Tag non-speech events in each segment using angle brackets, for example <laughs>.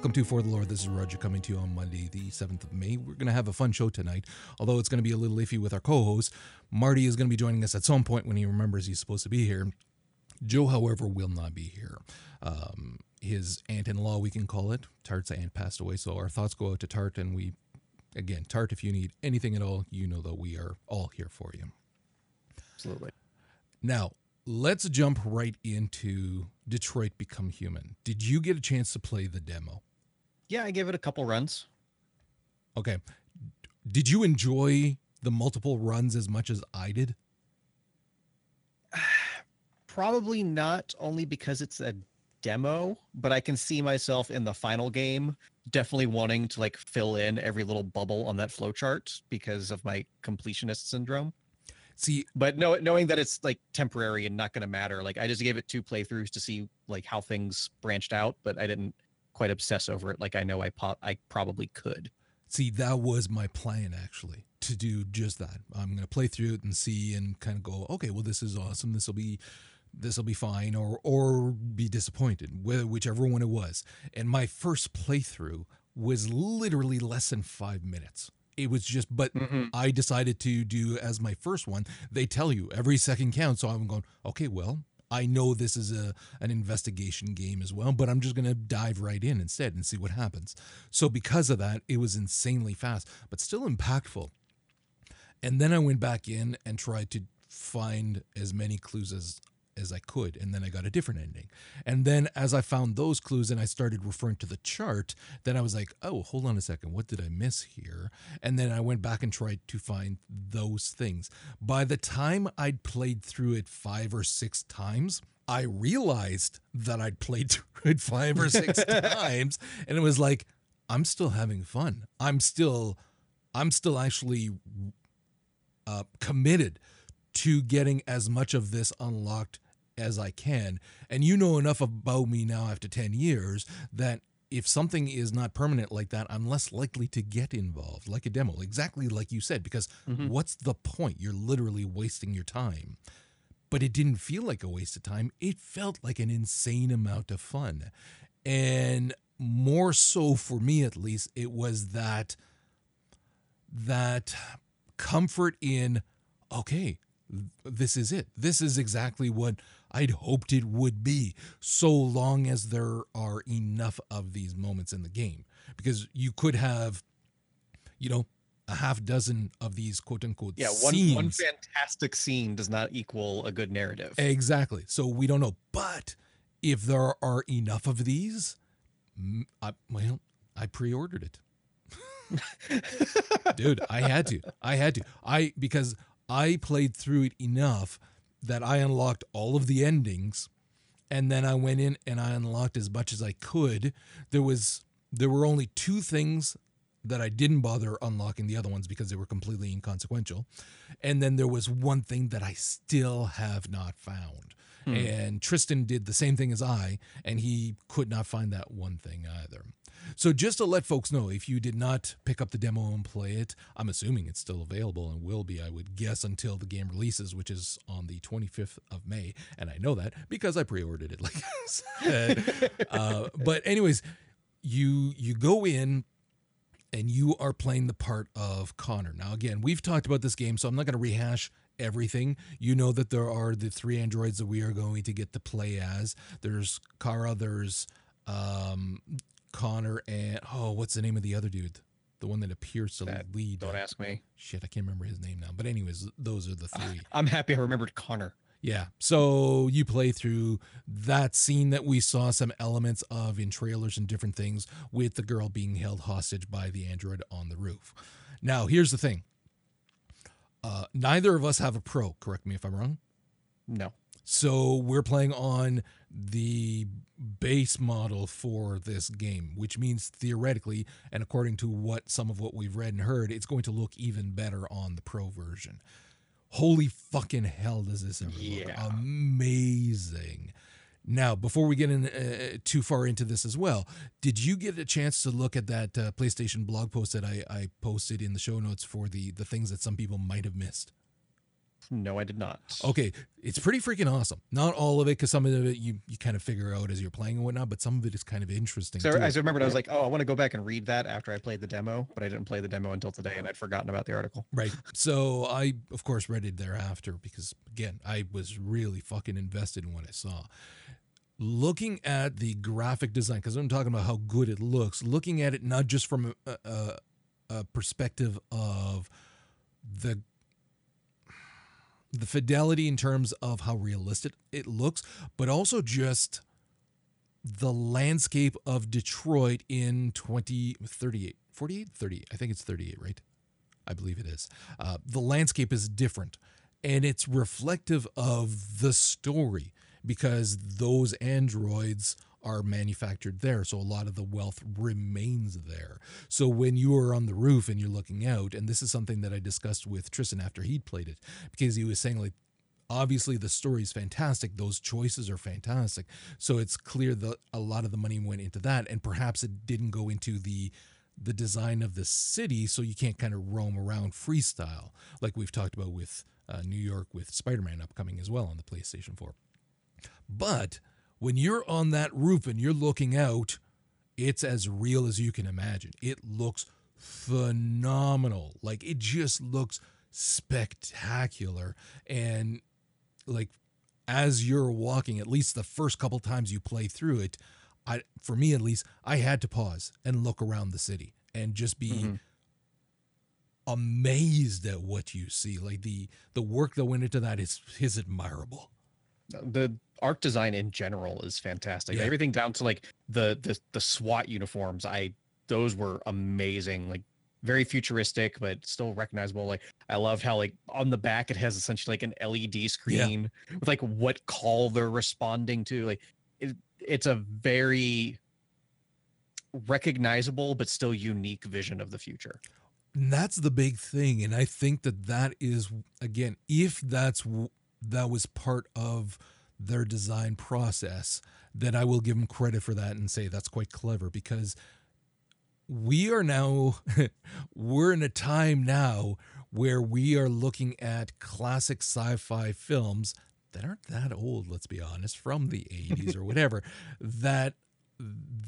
Welcome to For the Lore. This is Roger coming to you on Monday, the 7th of May. We're going to have a fun show tonight, although it's going to be a little iffy with our co host. Marty is going to be joining us at some point when he remembers he's supposed to be here. Joe, however, will not be here. Um, his aunt in law, we can call it, Tart's aunt passed away, so our thoughts go out to Tart, and we, again, Tart, if you need anything at all, you know that we are all here for you. Absolutely. Now, let's jump right into Detroit Become Human. Did you get a chance to play the demo? Yeah, I gave it a couple runs. Okay. Did you enjoy the multiple runs as much as I did? <sighs> Probably not only because it's a demo, but I can see myself in the final game definitely wanting to like fill in every little bubble on that flowchart because of my completionist syndrome. See, But no, knowing that it's like temporary and not going to matter, like I just gave it two playthroughs to see like how things branched out, but I didn't quite obsess over it like I know I po- I probably could. see, that was my plan actually to do just that. I'm going to play through it and see and kind of go, okay, well, this is awesome. This will be, this will be fine, or or be disappointed, whether whichever one it was. And my first playthrough was literally less than five minutes. It was just, but mm-hmm. I decided to do as my first one. They tell you every second counts, so I'm going, okay, well, I know this is a an investigation game as well, but I'm just gonna dive right in instead and see what happens. So because of that, it was insanely fast, but still impactful. And then I went back in and tried to find as many clues as as I could, and then I got a different ending. And then as I found those clues and I started referring to the chart, then I was like, oh, hold on a second, what did I miss here? And then I went back and tried to find those things. By the time I'd played through it five or six times, I realized that I'd played <laughs> through it five or six <laughs> times, and it was like, I'm still having fun. I'm still, I'm still actually uh, committed to getting as much of this unlocked as I can. And you know enough about me now after 10 years that if something is not permanent like that, I'm less likely to get involved, like a demo, exactly like you said, because mm-hmm. what's the point? You're literally wasting your time. But it didn't feel like a waste of time. It felt like an insane amount of fun. And more so for me at least, it was that that comfort in okay this is it this is exactly what i'd hoped it would be so long as there are enough of these moments in the game because you could have you know a half dozen of these quote unquote Yeah, one scenes. one fantastic scene does not equal a good narrative. Exactly. So we don't know. But if there are enough of these, I, well, I pre-ordered it. <laughs> Dude, I had to. I had to. I because I played through it enough that I unlocked all of the endings and then I went in and I unlocked as much as I could. There was there were only two things that I didn't bother unlocking the other ones because they were completely inconsequential. And then there was one thing that I still have not found. And Tristan did the same thing as I, and he could not find that one thing either. So, just to let folks know, if you did not pick up the demo and play it, I'm assuming it's still available and will be, I would guess, until the game releases, which is on the 25th of May. And I know that because I pre ordered it, <laughs> like I said. <laughs> uh, but, anyways, you you go in and you are playing the part of Connor. Now, again, we've talked about this game, so I'm not going to rehash everything. You know that there are the three androids that we are going to get to play as. There's Kara, there's um, Connor, and oh, what's the name of the other dude? The one that appears to That- lead. Don't ask me. Shit, I can't remember his name now. But anyways, those are the three. I'm happy I remembered Connor. Yeah. So you play through that scene that we saw some elements of in trailers and different things with the girl being held hostage by the android on the roof. Now, here's the thing. Uh, neither of us have a pro, correct me if I'm wrong. No. So we're playing on the base model for this game, which means theoretically, and according to what some of what we've read and heard, it's going to look even better on the pro version. Holy fucking hell, does this ever Yeah. look amazing! Now, before we get in uh, too far into this as well, did you get a chance to look at that uh, PlayStation blog post that I, I posted in the show notes for the the things that some people might have missed? No, I did not. Okay, it's pretty freaking awesome. Not all of it, because some of it you you kind of figure out as you're playing and whatnot, but some of it is kind of interesting. So too. I remembered, I was like, oh, I want to go back and read that after I played the demo, but I didn't play the demo until today, and I'd forgotten about the article. Right. So I, of course, read it thereafter because, again, I was really fucking invested in what I saw. Looking at the graphic design, because I'm talking about how good it looks, looking at it not just from a, a, a perspective of the the fidelity in terms of how realistic it looks, but also just the landscape of Detroit in 2038, 48, 38. I think it's 38, right? I believe it is. Uh, the landscape is different and it's reflective of the story because those androids are manufactured there. So a lot of the wealth remains there. So when you are on the roof and you're looking out, and this is something that I discussed with Tristan after he'd played it, because he was saying, like, obviously the story is fantastic those choices are fantastic so it's clear that a lot of the money went into that and perhaps it didn't go into the the design of the city so you can't kind of roam around freestyle like we've talked about with uh, new york with spider-man upcoming as well on the playstation 4 but when you're on that roof and you're looking out it's as real as you can imagine. It looks phenomenal. Like it just looks spectacular. And like as you're walking at least the first couple times you play through it i for me at least i had to pause and look around the city and just be Mhm. amazed at what you see. Like the the work that went into that is is admirable. The art design in general is fantastic. Yeah. Everything down to like the the the SWAT uniforms. I those were amazing. Like very futuristic, but still recognizable. Like I love how like on the back it has essentially like an LED screen with like what call they're responding to. Like it, it's a very recognizable but still unique vision of the future. And that's the big thing, and I think that that is again, if that's that was part of their design process, then I will give them credit for that and say that's quite clever because we are now <laughs> we're in a time now where we are looking at classic sci-fi films that aren't that old let's be honest from the 80s or <laughs> whatever that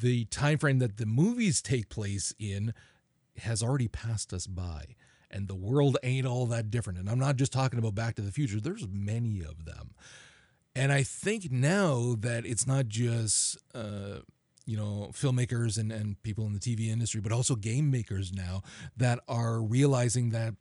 the time frame that the movies take place in has already passed us by. And the world ain't all that different. And i'm not just talking about back to the future. There's many of them and i think now that it's not just uh you know filmmakers and, and people in the tv industry but also game makers now that are realizing that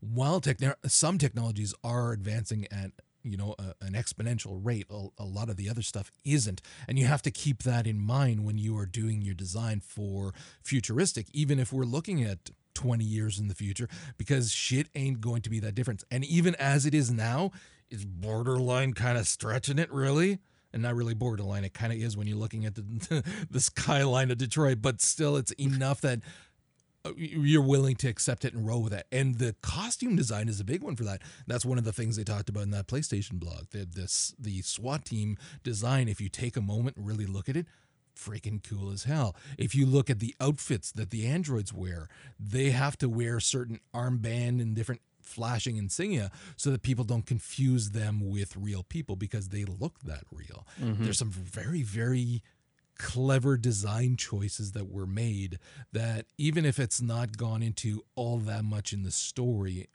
while some technologies are advancing at you know a, an exponential rate a, a lot of the other stuff isn't. And you have to keep that in mind when you are doing your design for futuristic even if we're looking at 20 years in the future because shit ain't going to be that different. And even as it is now is borderline kind of stretching it really and not really borderline it kind of is when you're looking at the, <laughs> the skyline of detroit but still it's enough that uh, you're willing to accept it and roll with it. And the costume design is a big one for that. That's one of the things they talked about in that PlayStation blog. The this the SWAT team design. If you take a moment and really look at it, freaking cool as hell. If you look at the outfits that the androids wear, they have to wear certain armband and different flashing insignia so that people don't confuse them with real people because they look that real. Mm-hmm. There's some very very clever design choices that were made that even if it's not gone into all that much in the story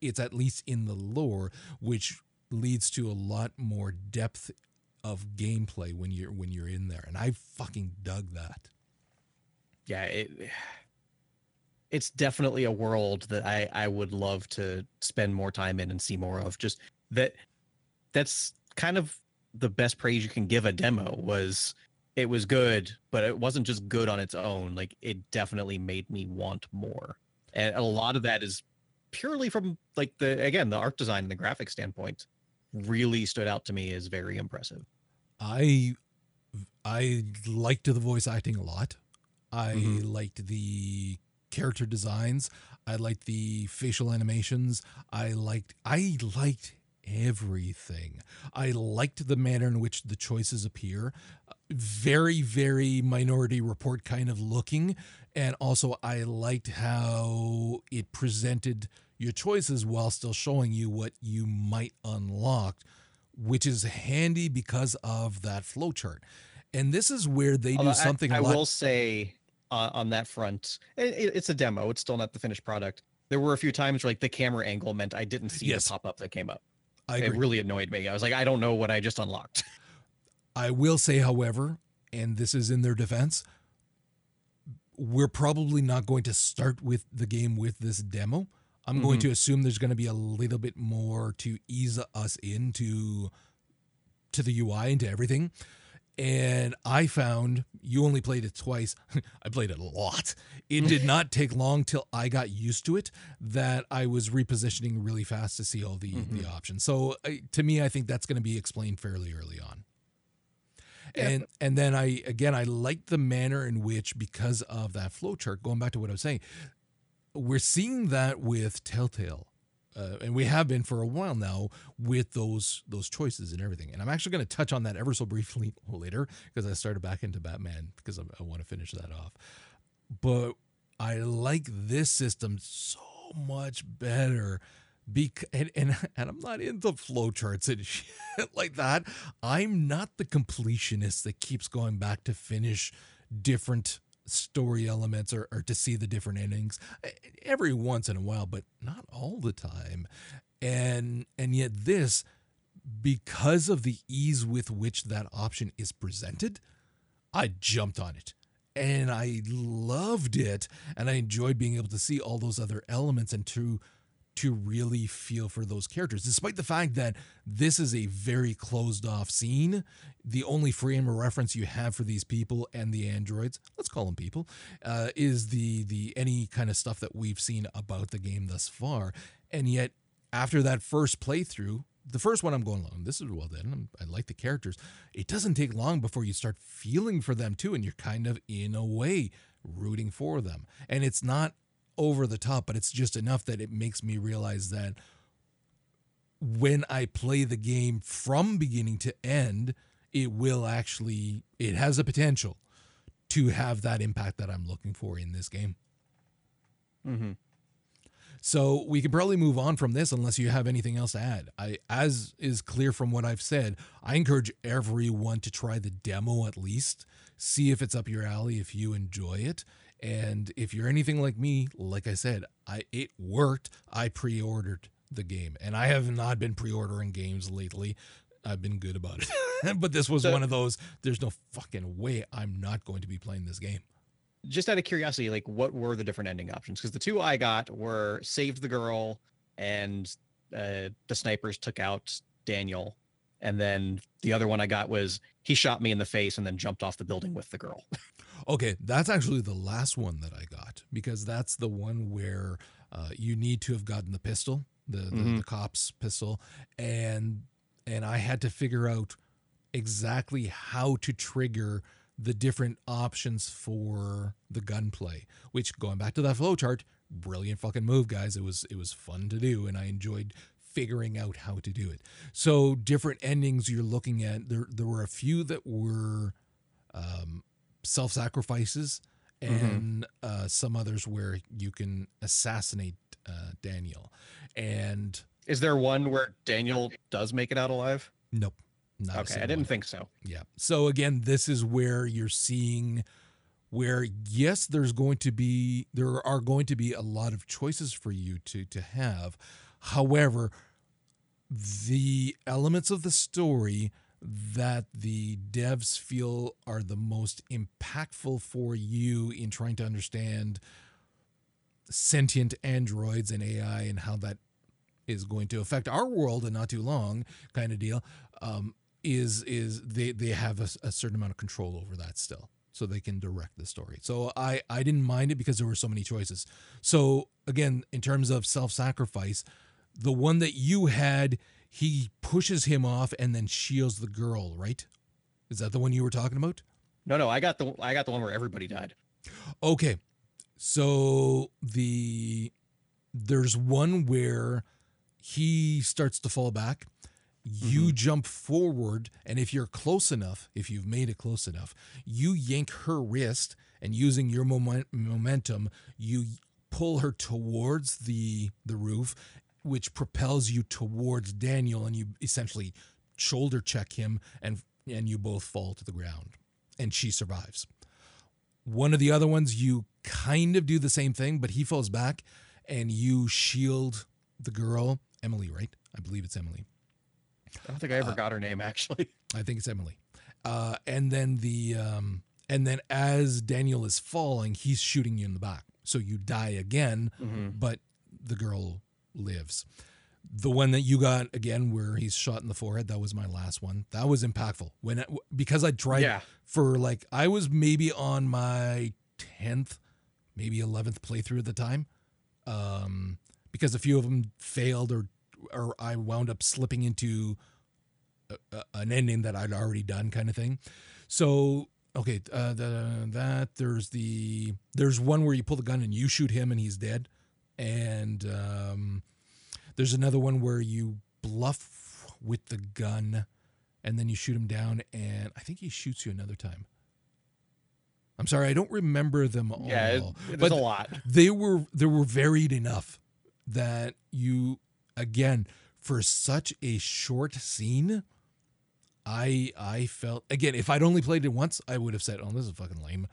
it's at least in the lore which leads to a lot more depth of gameplay when you're when you're in there. And i fucking dug that. Yeah it, it's definitely a world that i i would love to spend more time in and see more of just that that's kind of the best praise you can give a demo was it was good but it wasn't just good on its own like it definitely made me want more and a lot of that is purely from like the again the art design and the graphic standpoint really stood out to me as very impressive. I I liked the voice acting a lot. I Mhm. liked the character designs. I liked the facial animations. I liked I liked everything. I liked the manner in which the choices appear. Very, very minority report kind of looking. And also I liked how it presented your choices while still showing you what you might unlock, which is handy because of that flowchart. And this is where they do Although I- something I, lot will say uh, on that front, it, it- it's a demo. It's still not the finished product. There were a few times where like the camera angle meant I didn't see Yes. the pop up that came up. I It really annoyed me. I was like, I don't know what I just unlocked. <laughs> I will say, however, and this is in their defense, we're probably not going to start with the game with this demo. I'm going Mhm. to assume there's going to be a little bit more to ease us into to the UI and to everything. And I found you only played it twice. <laughs> I played it a lot. It did not take long till I got used to it that I was repositioning really fast to see all the the options. So uh, to me, I think that's going to be explained fairly early on. Yeah. And and then I again I like the manner in which because of that flowchart. Going back to what I was saying, we're seeing that with Telltale, uh, and we have been for a while now with those those choices and everything. And I'm actually going to touch on that ever so briefly <laughs> later because I started back into Batman because I, I want to finish that off. But I like this system so much better. Bec- and, and <laughs> and I'm not into flowcharts and <laughs> shit like that. I'm not the completionist that keeps going back to finish different story elements or, or to see the different endings every once in a while, but not all the time. And and yet this, because of the ease with which that option is presented, I jumped on it. And I loved it. And I enjoyed being able to see all those other elements and to to really feel for those characters, despite the fact that this is a very closed off scene. The only frame of reference you have for these people and the androids, let's call them people, uh, is the the any kind of stuff that we've seen about the game thus far. And yet, after that first playthrough, the first one I'm going along, this is well done. I like the characters. It doesn't take long before you start feeling for them too, and you're kind of in a way rooting for them. And it's not over the top, but it's just enough that it makes me realize that when I play the game from beginning to end, it will actually it has a potential to have that impact that I'm looking for in this game. Mm-hmm. So we can probably move on from this unless you have anything else to add. I as is clear from what I've said, I encourage everyone to try the demo at least, see if it's up your alley if you enjoy it. And if you're anything like me, like I said, I it worked. I pre-ordered the game. And I have not been pre-ordering games lately. I've been good about it. <laughs> but this was So- one of those there's no fucking way I'm not going to be playing this game. Just out of curiosity, like what were the different ending options? Because the two I got were saved the girl and uh, the snipers took out Daniel. And then the other one I got was he shot me in the face and then jumped off the building with the girl. <laughs> Okay, that's actually the last one that I got because that's the one where uh, you need to have gotten the pistol, the the, Mhm. the cop's pistol, and and I had to figure out exactly how to trigger the different options for the gunplay. Which going back to that flowchart, brilliant fucking move, guys. It was it was fun to do, and I enjoyed figuring out how to do it. So different endings you're looking at. There there were a few that were. Um, self sacrifices and uh, some others where you can assassinate uh, Daniel. And Is there one where Daniel does make it out alive? nope. Not okay, I didn't one. think so. Yeah. So again, this is where you're seeing where yes, there's going to be there are going to be a lot of choices for you to to have. However, the elements of the story that the devs feel are the most impactful for you in trying to understand sentient androids and AI and how that is going to affect our world and not too long kind of deal um, is is they they have a, a certain amount of control over that still so they can direct the story. So i i didn't mind it because there were so many choices. So again in terms of self-sacrifice the one that you had he pushes him off and then shields the girl, right? Is that the one you were talking about? No, no, I got the I got the one where everybody died. Okay. So the there's one where he starts to fall back. You Mhm. jump forward, and if you're close enough, if you've made it close enough, you yank her wrist, and using your moment, momentum, you pull her towards the the roof, which propels you towards Daniel, and you essentially shoulder check him, and and you both fall to the ground, and she survives. One of the other ones, you kind of do the same thing, but he falls back and you shield the girl, Emily, right? I believe it's Emily. I don't think I ever Uh, got her name actually. I think it's Emily. Uh, and then the um, and then as Daniel is falling, he's shooting you in the back, so you die again, Mhm. but the girl lives. The one that you got again, where he's shot in the forehead, that was my last one. That was impactful when it, because I tried Yeah. for like I was maybe on my tenth, maybe eleventh playthrough at the time, um, because a few of them failed or or I wound up slipping into a, a- an ending that I'd already done, kind of thing. So okay, uh, the, that there's the there's one where you pull the gun and you shoot him and he's dead, and um, there's another one where you bluff with the gun and then you shoot him down and I think he shoots you another time. I'm sorry, I don't remember them all. Yeah, it, but a lot. they were they were varied enough that you again for such a short scene i i felt again if i'd only played it once i would have said oh this is fucking lame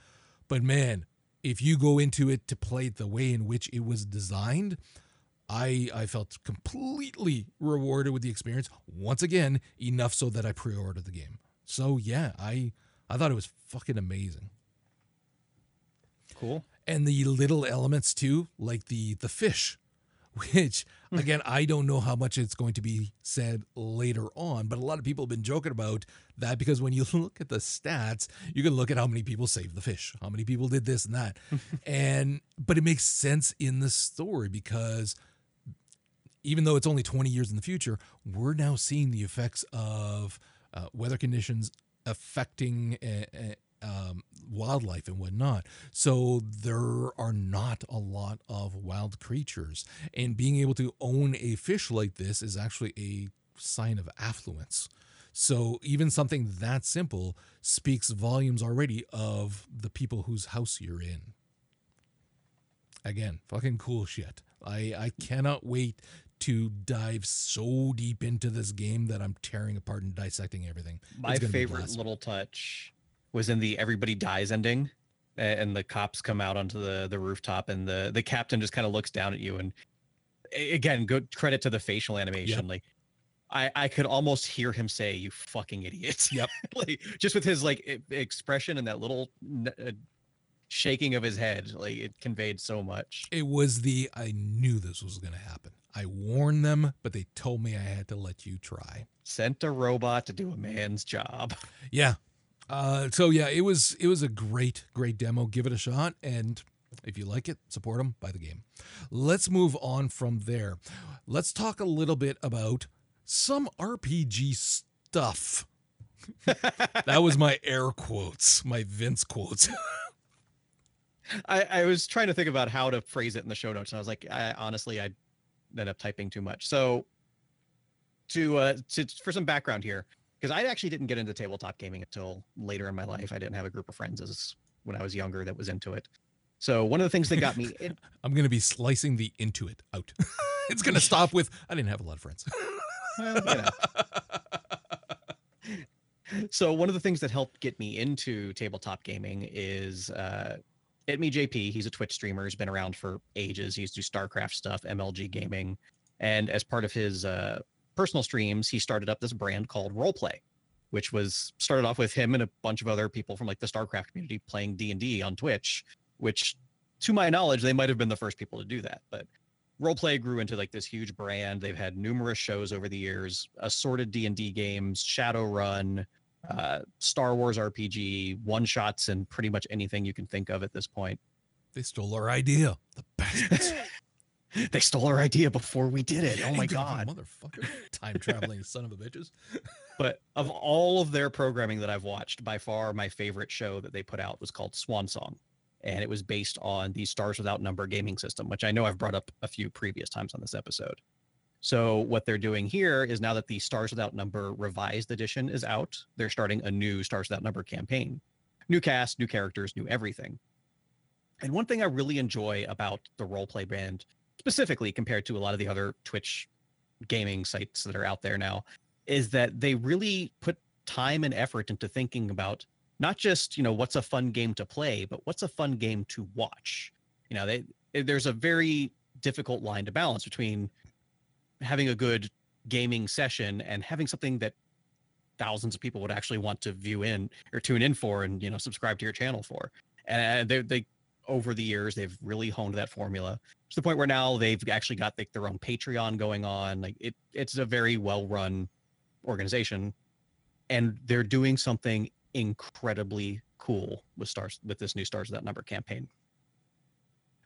but man if you go into it to play it the way in which it was designed i i felt completely rewarded with the experience. Once again enough so that i pre-ordered the game. So yeah i i thought it was fucking amazing. Cool. and the little elements too, like the the fish, which again I don't know how much it's going to be said later on, but a lot of people have been joking about that because when you <laughs> look at the stats, you can look at how many people saved the fish, how many people did this and that, <laughs> and but it makes sense in the story because even though it's only 20 years in the future, we're now seeing the effects of uh, weather conditions affecting uh, uh, um, wildlife and whatnot. So there are not a lot of wild creatures, and being able to own a fish like this is actually a sign of affluence. So even something that simple speaks volumes already of the people whose house you're in. Again, fucking cool shit. I I cannot wait to dive so deep into this game that I'm tearing apart and dissecting everything. My It's gonna be a favorite little touch was in the everybody dies ending and the cops come out onto the the rooftop and the the captain just kind of looks down at you and again good credit to the facial animation like I, I could almost hear him say, "You fucking idiots!" <laughs> Yep. like just with his like expression and that little uh, shaking of his head, like it conveyed so much. It was the I knew this was going to happen. I warned them, but they told me I had to let you try. Sent a robot to do a man's job. Yeah. Uh, so yeah, it was it was a great great demo. Give it a shot, and if you like it, support them. Buy the game. Let's move on from there. Let's talk a little bit about some RPG stuff. <laughs> that was my air quotes, my Vince quotes. <laughs> I, I was trying to think about how to phrase it in the show notes, and I was like, I, honestly, I ended up typing too much. So, to uh, to for some background here, because I actually didn't get into tabletop gaming until later in my life. I didn't have a group of friends as when I was younger that was into it. So one of the things that got me in, <laughs> I'm gonna be slicing the into it out. <laughs> it's gonna stop with I didn't have a lot of friends. <laughs> well, so one of the things that helped get me into tabletop gaming is uh itmeJP. He's a Twitch streamer. He's been around for ages. He used to do StarCraft stuff, MLG gaming, and as part of his uh, personal streams, he started up this brand called RollPlay, which was started off with him and a bunch of other people from like the StarCraft community playing D and D on Twitch. Which, to my knowledge, they might have been the first people to do that. But RollPlay grew into like this huge brand. They've had numerous shows over the years, assorted D and D games, Shadowrun, uh, Star Wars RPG, one shots, and pretty much anything you can think of at this point. they stole our idea. The bastards. <laughs> <laughs> they stole our idea before we did it. Oh my god. motherfucker! Time traveling son of a bitches. <laughs> But of all of their programming that I've watched, by far my favorite show that they put out was called Swan Song. And it was based on the Stars Without Number gaming system, which I know I've brought up a few previous times on this episode. So, what they're doing here is now that the Stars Without Number revised edition is out, they're starting a new Stars Without Number campaign. New cast, new characters, new everything. And one thing I really enjoy about the RollPlay brand, specifically compared to a lot of the other Twitch gaming sites that are out there now, is that they really put time and effort into thinking about not just you know what's a fun game to play but what's a fun game to watch. You know they eh, there's a very difficult line to balance between having a good gaming session and having something that thousands of people would actually want to view in or tune in for and you know subscribe to your channel for. And eh, they they over the years they've really honed that formula to the point where now they've actually got like their own patreon going on like it it's a very well run organization and they're doing something incredibly cool with stars with this new stars without number campaign.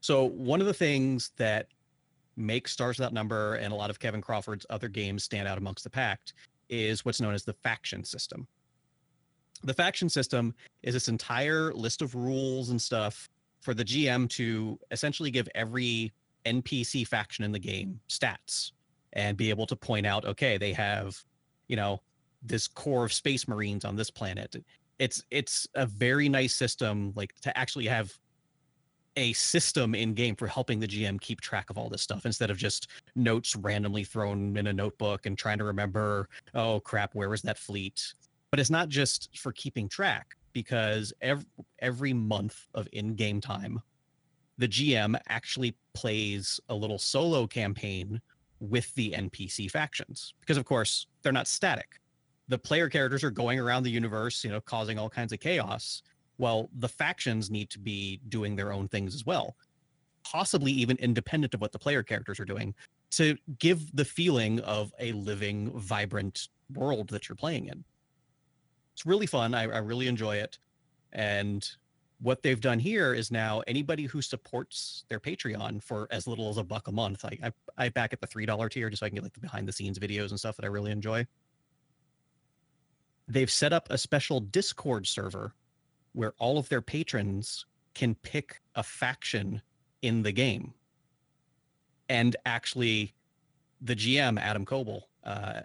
So one of the things that makes stars without number and a lot of kevin crawford's other games stand out amongst the pact is what's known as the faction system. The faction system is this entire list of rules and stuff for the gm to essentially give every npc faction in the game stats and be able to point out okay they have you know this core of space marines on this planet. It's it's a very nice system like to actually have a system in game for helping the gm keep track of all this stuff instead of just notes randomly thrown in a notebook and trying to remember oh crap where was that fleet? But it's not just for keeping track because every, every month of in-game time the gm actually plays a little solo campaign with the npc factions. Because of course they're not static. The player characters are going around the universe you know causing all kinds of chaos well the factions need to be doing their own things as well possibly even independent of what the player characters are doing to give the feeling of a living vibrant world that you're playing in it's really fun i, I really enjoy it and what they've done here is now anybody who supports their patreon for as little as a buck a month i, I, I back at the three dollar tier just so i can get like the behind the scenes videos and stuff that i really enjoy they've set up a special Discord server where all of their patrons can pick a faction in the game. And actually, the GM, Adam Koebel, uh,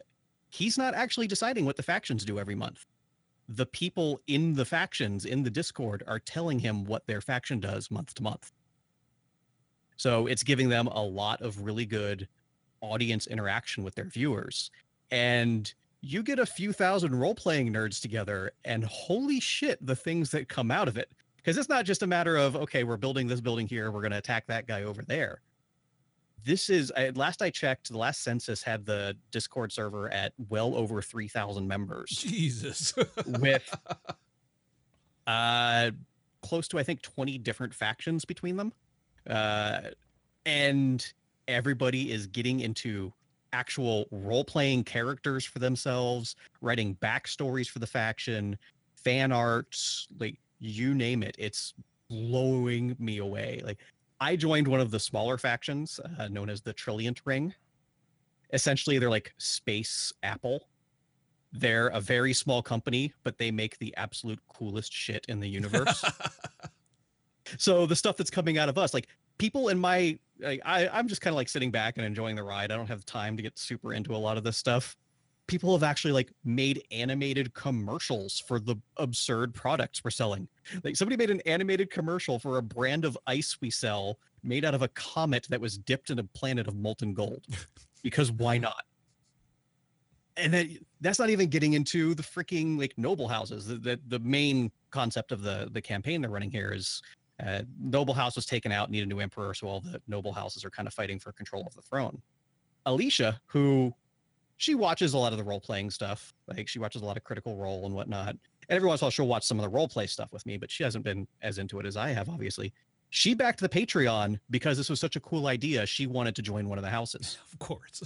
he's not actually deciding what the factions do every month. The people in the factions in the Discord are telling him what their faction does month to month. So it's giving them a lot of really good audience interaction with their viewers. And you get a few thousand role playing nerds together, and holy shit, the things that come out of it. Because it's not just a matter of, okay, we're building this building here, we're going to attack that guy over there. This is, I, last I checked, the last census had the Discord server at well over 3,000 members. Jesus. with <laughs> uh, close to, I think, 20 different factions between them. Uh, and everybody is getting into actual role playing characters for themselves, writing backstories for the faction, fan arts, like you name it. It's blowing me away. Like I joined one of the smaller factions uh, known as the Trilliant Ring. Essentially, they're like space Apple. They're a very small company, but they make the absolute coolest shit in the universe. <laughs> so the stuff that's coming out of us, like people in my like, I, I'm just kind of like sitting back and enjoying the ride. I don't have time to get super into a lot of this stuff. People have actually like made animated commercials for the absurd products we're selling. Like somebody made an animated commercial for a brand of ice we sell made out of a comet that was dipped in a planet of molten gold. <laughs> because why not? And then that's not even getting into the freaking like noble houses. The, the the main concept of the the campaign they're running here is uh, noble house was taken out, need a new emperor, so all the noble houses are kind of fighting for control of the throne. Alicia, who she watches a lot of the role playing stuff, like she watches a lot of Critical Role and whatnot. And every once in a while, she'll watch some of the role play stuff with me, but she hasn't been as into it as I have, obviously. She backed the Patreon because this was such a cool idea. She wanted to join one of the houses. <laughs> of course.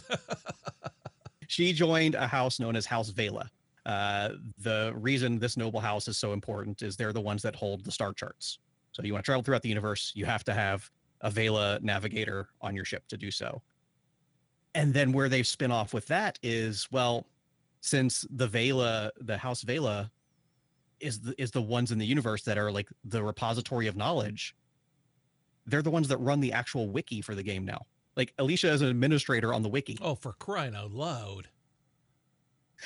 <laughs> she joined a house known as House Vela. Uh, the reason this noble house is so important is they're the ones that hold the star charts. So you want to travel throughout the universe, you have to have a Vela navigator on your ship to do so. And then where they've spin off with that is well, since the Vela, the House Vela, is the is the ones in the universe that are like the repository of knowledge. They're the ones that run the actual wiki for the game now. Like Alicia is an administrator on the wiki. Oh, for crying out loud!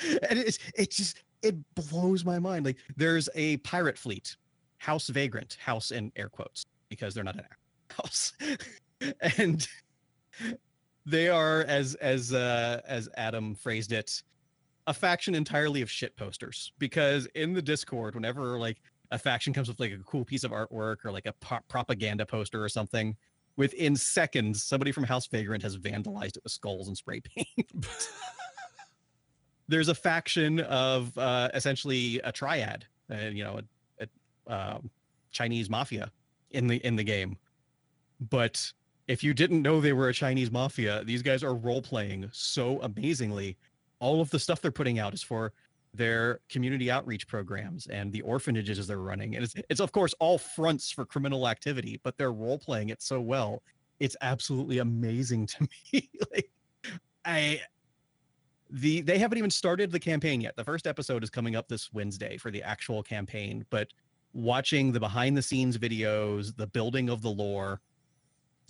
<laughs> and it's it just it blows my mind. Like there's a pirate fleet, House Vagrant, house in air quotes because they're not an <laughs> house, and they are as as uh, as Adam phrased it, a faction entirely of shit posters. Because in the Discord, whenever like a faction comes with like a cool piece of artwork or like a pro- propaganda poster or something, within seconds, somebody from House Vagrant has vandalized it with skulls and spray <laughs> paint. There's a faction of uh, essentially a triad, uh, you know, a, a um, Chinese mafia in the in the game. But if you didn't know they were a Chinese mafia, these guys are role playing so amazingly. All of the stuff they're putting out is for their community outreach programs and the orphanages they're running. And it's, it's of course all fronts for criminal activity, but they're role playing it so well. It's absolutely amazing to <laughs> me. like I the they haven't even started the campaign yet. The first episode is coming up this Wednesday for the actual campaign, but watching the behind the scenes videos, the building of the lore,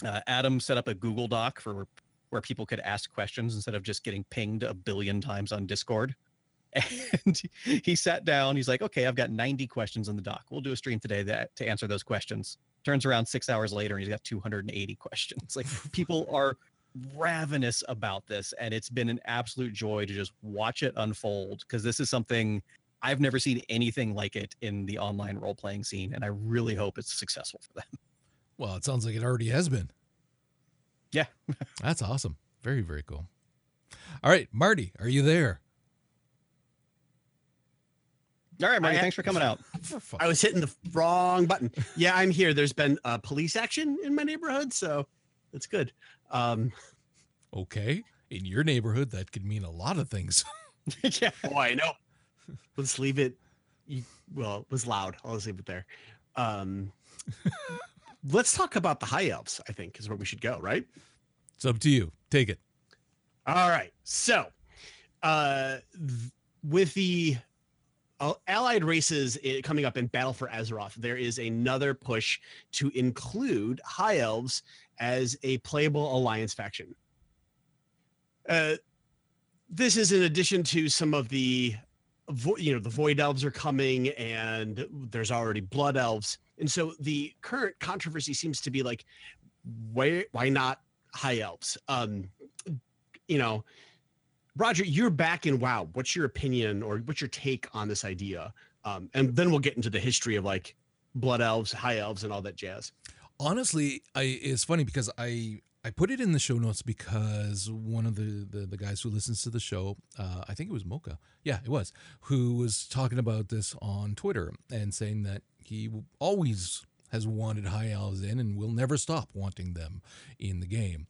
uh, Adam set up a Google Doc for where people could ask questions instead of just getting pinged a billion times on Discord. <laughs> And he sat down. He's like, "Okay, I've got 90 questions in the doc. We'll do a stream today that to answer those questions." Turns around six hours later, and he's got 280 questions. <laughs> Like people are ravenous about this, and it's been an absolute joy to just watch it unfold because this is something I've never seen anything like it in the online role playing scene, and I really hope it's successful for them. Well, it sounds like it already has been. Yeah. <laughs> That's awesome. Very, very cool. All right, Marty, are you there? All right, Marty, I- thanks for coming out. <laughs> For I was hitting the wrong button. Yeah, I'm here. There's been uh, police action in my neighborhood, so that's good. Um, <laughs> okay. In your neighborhood, that could mean a lot of things. yeah. oh, I know. Let's leave it. You, well, it was loud. I'll just leave it there. Um, let's talk about the high elves. I think is where we should go. Right. It's up to you. Take it. All right. So, uh, th- with the uh, allied races i- coming up in Battle for Azeroth, there is another push to include High Elves as a playable alliance faction. Uh, this is in addition to some of the, you know, the Void Elves are coming, and there's already Blood Elves, and so the current controversy seems to be like, why why not High Elves? Um, you know, Roger, you're back in WoW. What's your opinion or what's your take on this idea? Um, and then we'll get into the history of like blood elves, high elves, and all that jazz. Honestly, I it's funny because I I put it in the show notes because one of the the, the guys who listens to the show, uh, I think it was Mocha, yeah, it was, who was talking about this on Twitter and saying that he always has wanted high elves in and will never stop wanting them in the game.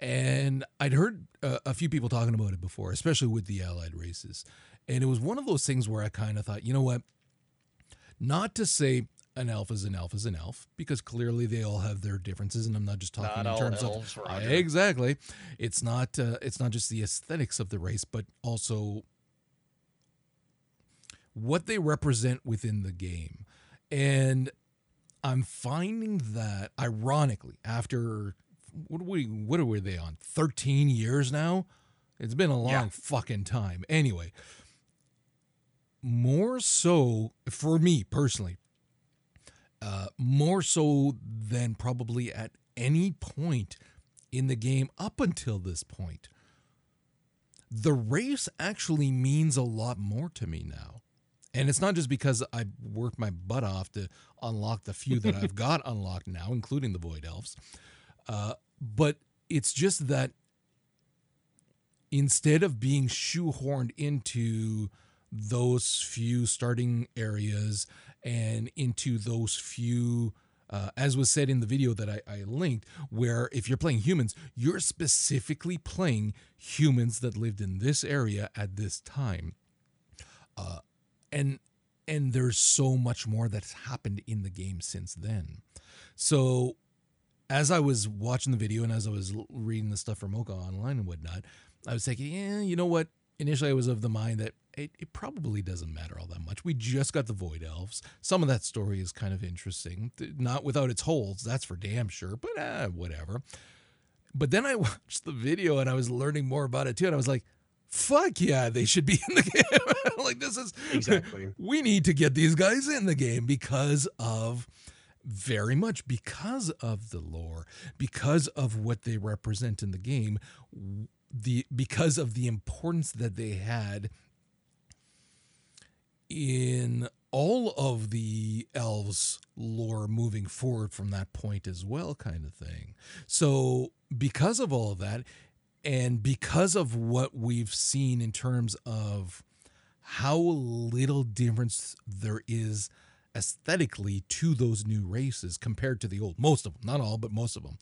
And I'd heard uh, a few people talking about it before, especially with the allied races. And it was one of those things where I kind of thought, you know what? Not to say an elf is an elf is an elf, because clearly they all have their differences, and I'm not just talking Not in terms elves, of Roger. exactly. It's not uh, it's not just the aesthetics of the race, but also what they represent within the game. And I'm finding that ironically, after what are we what are they on? 13 years now? It's been a long Yeah. fucking time. Anyway, more so for me personally, uh, more so than probably at any point in the game up until this point. The race actually means a lot more to me now. And it's not just because I worked my butt off to unlock the few that I've <laughs> got unlocked now, including the Void Elves, uh, but it's just that instead of being shoehorned into those few starting areas and into those few uh, as was said in the video that I, I linked where if you're playing humans you're specifically playing humans that lived in this area at this time. Uh, and and there's so much more that's happened in the game since then so as I was watching the video and as I was reading the stuff from Mocha online and whatnot, I was thinking, yeah, you know what? Initially, I was of the mind that it, it probably doesn't matter all that much. We just got the Void Elves. Some of that story is kind of interesting, not without its holes, that's for damn sure, but uh, whatever. But then I <laughs> watched the video and I was learning more about it too, and I was like, fuck yeah, they should be in the game. <laughs> like, this is <laughs> Exactly. we need to get these guys in the game because of very much because of the lore because of what they represent in the game the because of the importance that they had in all of the elves lore moving forward from that point as well kind of thing so because of all of that and because of what we've seen in terms of how little difference there is aesthetically to those new races compared to the old most of them not all but most of them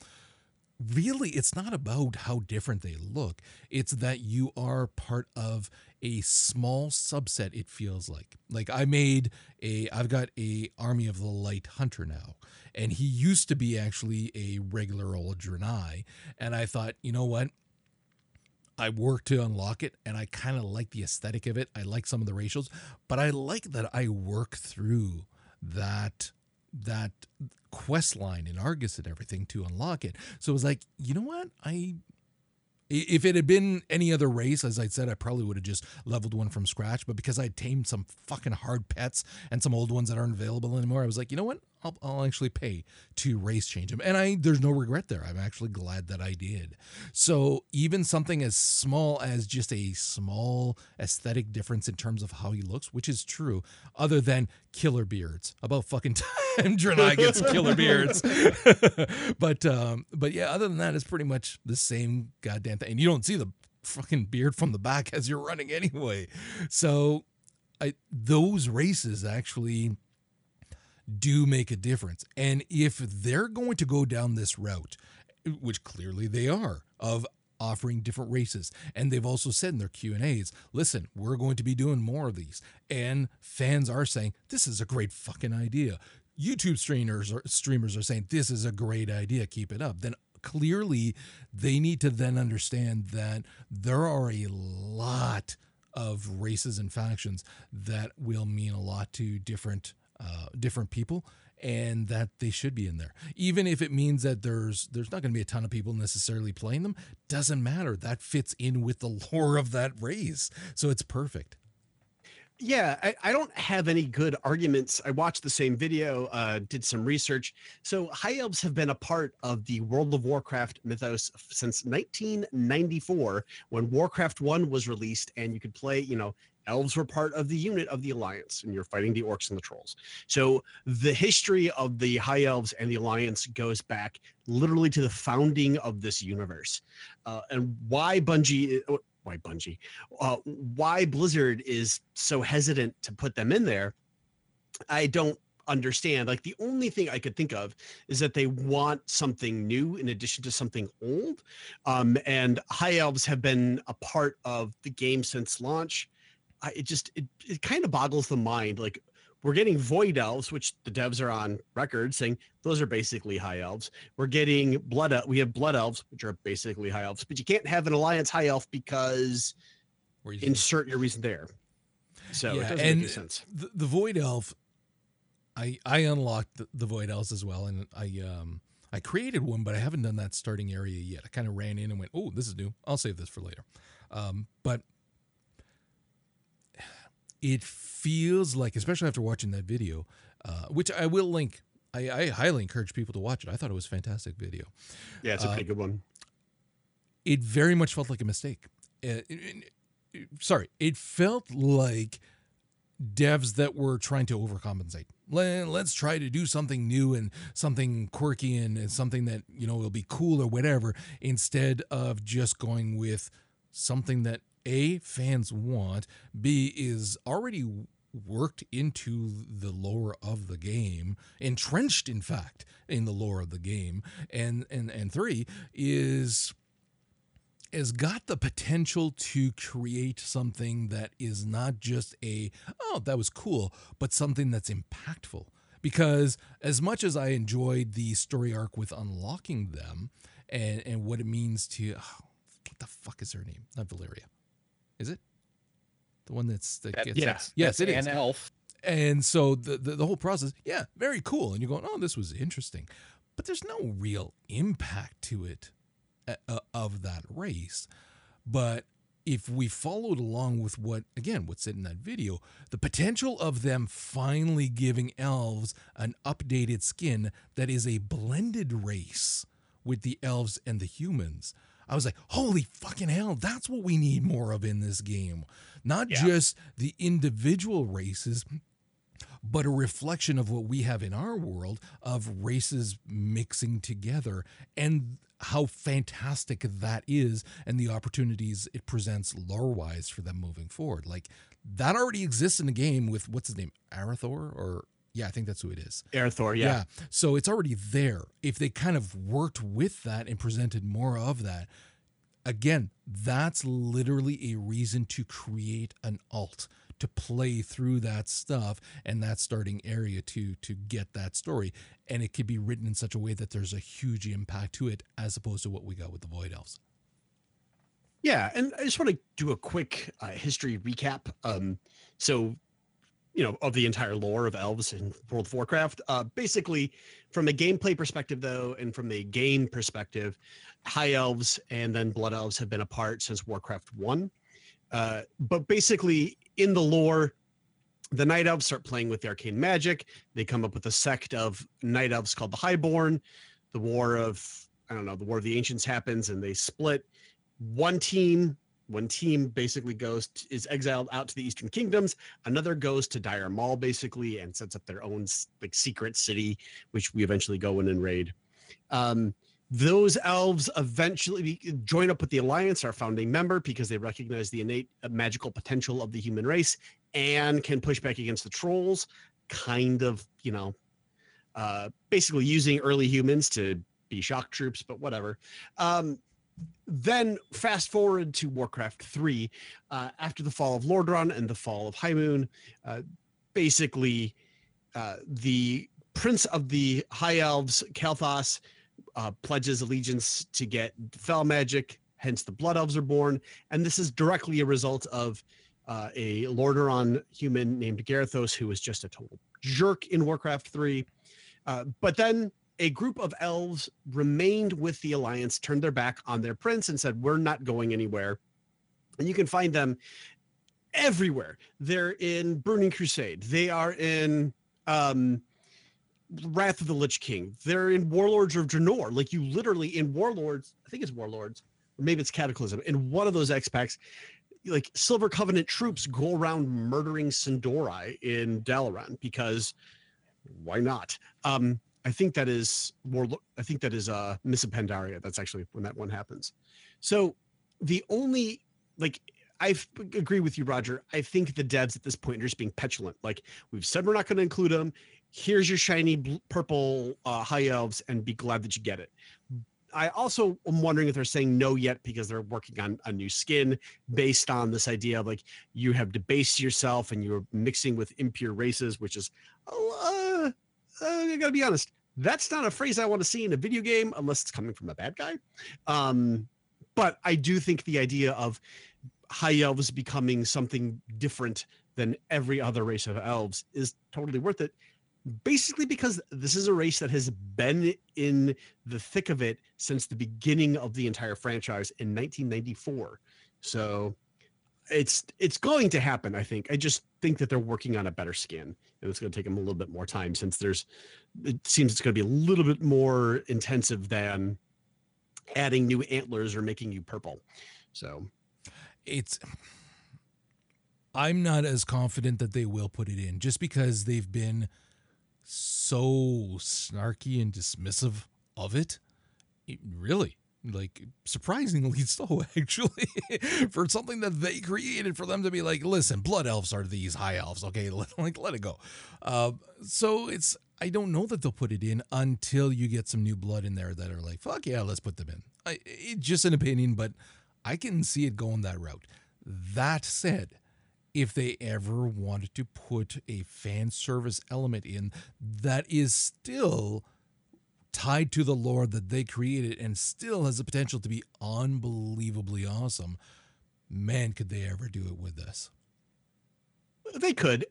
really it's not about how different they look. It's that you are part of a small subset it feels like. Like i made a i've got a army of the light hunter now and he used to be actually a regular old Draenei and i thought you know what I worked to unlock it and I kind of like the aesthetic of it. I like some of the ratios, but I like that I work through that that quest line in Argus and everything to unlock it. So it was like, you know what? I- if it had been any other race, as I said, I probably would have just leveled one from scratch. But because I tamed some fucking hard pets and some old ones that aren't available anymore, I was like, you know what? I'll, I'll actually pay to race change them. And I there's no regret there. I'm actually glad that I did. So even something as small as just a small aesthetic difference in terms of how he looks, which is true, other than killer beards. About fucking <laughs> time Draenei gets killer beards. <laughs> but um, but yeah, other than that, it's pretty much the same goddamn thing. And you don't see the fucking beard from the back <laughs> as you're running anyway. So I those races actually do make a difference. And if they're going to go down this route, which clearly they are, of offering different races, and they've also said in their Q and A's, listen, we're going to be doing more of these, and fans are saying this is a great fucking idea. YouTube streamers are, streamers are saying this is a great idea, keep it up. Then clearly they need to then understand that there are a lot of races and factions that will mean a lot to different uh, different people and that they should be in there even if it means that there's there's not going to be a ton of people necessarily playing them doesn't matter that fits in with the <laughs> lore of that race so it's perfect Yeah, I, I don't have any good arguments. I watched the same video, uh, did some research. So high elves have been a part of the World of Warcraft mythos since 1994, when Warcraft One was released, and you could play. You know, elves were part of the unit of the Alliance, and you're fighting the orcs and the trolls. So the history of the high elves and the Alliance goes back literally to the founding of this universe, uh, and why Bungie. uh, Why Bungie? uh, why Blizzard is so hesitant to put them in there, I don't understand. Like the only thing I could think of is that they want something new in addition to something old. Um, and High Elves have been a part of the game since launch. I, it just it, it kind of boggles the mind. Like we're getting Void Elves, which the devs are on record saying those are basically High Elves. We're getting Blood. We have Blood Elves, which are basically High Elves, but you can't have an Alliance High Elf because you- insert your reason there. So it doesn't and make any sense. the, the void elf i i unlocked the, the void elves as well and i um i created one but i haven't done that starting area yet i kind of ran in and went oh this is new i'll save this for later um but it feels like especially after watching that video uh which i will link I, I highly encourage people to watch it. I thought it was a fantastic video. Yeah, it's a uh, pretty good one. It very much felt like a mistake. Uh, it- it- sorry, it felt like devs that were trying to overcompensate. Let, let's try to do something new and something quirky and, and something that you know will be cool or whatever, instead of just going with something that a fans want, b is already worked into the lore of the game, entrenched in fact in the lore of the game, and and and three is has got the potential to create something that is not just a oh that was cool but something that's impactful. Because as much as I enjoyed the story arc with unlocking them and and what it means to oh, what the fuck is her name? Not Valeria, is it? The one that's that That- gets yes. yes it is An elf. and so the, the the whole process yeah very cool and you're going oh this was interesting but there's no real impact to it uh, uh, of that race but if we followed along with what again what's in that video the potential of them finally giving elves an updated skin that is a blended race with the elves and the humans i was like holy fucking hell that's what we need more of in this game not Yeah. just the individual races but a reflection of what we have in our world of races mixing together and how fantastic that is and the opportunities it presents lore wise for them moving forward. Like that already exists in the game with what's his name? Arathor or yeah, I think that's who it is. Arathor, yeah. So it's already there. If they kind of worked with that and presented more of that, again, that's literally a reason to create an alt to play through that stuff and that starting area to to get that story and it could be written in such a way that there's a huge impact to it as opposed to what we got with the void elves Yeah, and I just want to do a quick uh, history recap. Um, so, you know, of the entire lore of elves in World of Warcraft. Uh, basically, from a gameplay perspective, though, and from a game perspective, high elves and then blood elves have been apart since Warcraft One. Uh, but basically, in the lore, the night elves start playing with the arcane magic. They come up with a sect of night elves called the Highborn. The war of I don't know, the war of the ancients happens, and they split one team one team basically goes t- is exiled out to the eastern kingdoms. Another goes to Dire Maul basically and sets up their own like secret city which we eventually go in and raid. Um, those elves eventually join up with the alliance our founding member because they recognize the innate uh, magical potential of the human race and can push back against the trolls kind of you know uh, basically using early humans to be shock troops but whatever. Um, then fast forward to Warcraft 3, uh, after the fall of Lordaeron and the fall of High Moon, uh, basically uh, the prince of the High Elves, Kael'thas, uh, pledges allegiance to get Fel magic, hence the Blood Elves are born. And this is directly a result of uh, a Lordaeron human named Garithos, who was just a total jerk in Warcraft 3. Uh, but then a group of elves remained with the alliance, turned their back on their prince, and said, We're not going anywhere. And you can find them everywhere. They're in Burning Crusade, they are in um, Wrath of the Lich King, they're in Warlords of Draenor. Like you literally in Warlords, I think it's Warlords, or maybe it's Cataclysm. In one of those X like Silver Covenant troops go around murdering Sin'dorei in Dalaran because why not? Um, I think that is more. I think that is uh Miss Pandaria. That's actually when that one happens. So the only like I agree with you, Roger. I think the devs at this point are just being petulant. Like we've said, we're not going to include them. Here's your shiny purple uh, high elves, and be glad that you get it. I also am wondering if they're saying no yet because they're working on a new skin based on this idea of like you have debased yourself and you're mixing with impure races, which is, uh, uh, I gotta be honest, that's not a phrase I want to see in a video game unless it's coming from a bad guy. Um, but I do think the idea of high elves becoming something different than every other race of elves is totally worth it. Basically, because this is a race that has been in the thick of it since the beginning of the entire franchise in 1994. So it's it's going to happen. I think. I just think that they're working on a better skin, and it's going to take them a little bit more time since there's. It seems it's going to be a little bit more intensive than adding new antlers or making you purple. So it's I'm not as confident that they will put it in just because they've been so snarky and dismissive of it. It really like surprisingly <laughs> so actually for something that they created for them to be like listen blood elves are these high elves okay? <laughs> Let, like let it go. Uh, so it's i don't know that they'll put it in until you get some new blood in there that are like fuck yeah let's put them in. I, it, just an opinion but i can see it going that route. That said if they ever wanted to put a fan service element in that is still tied to the lore that they created and still has the potential to be unbelievably awesome, man, could they ever do it with this? They could.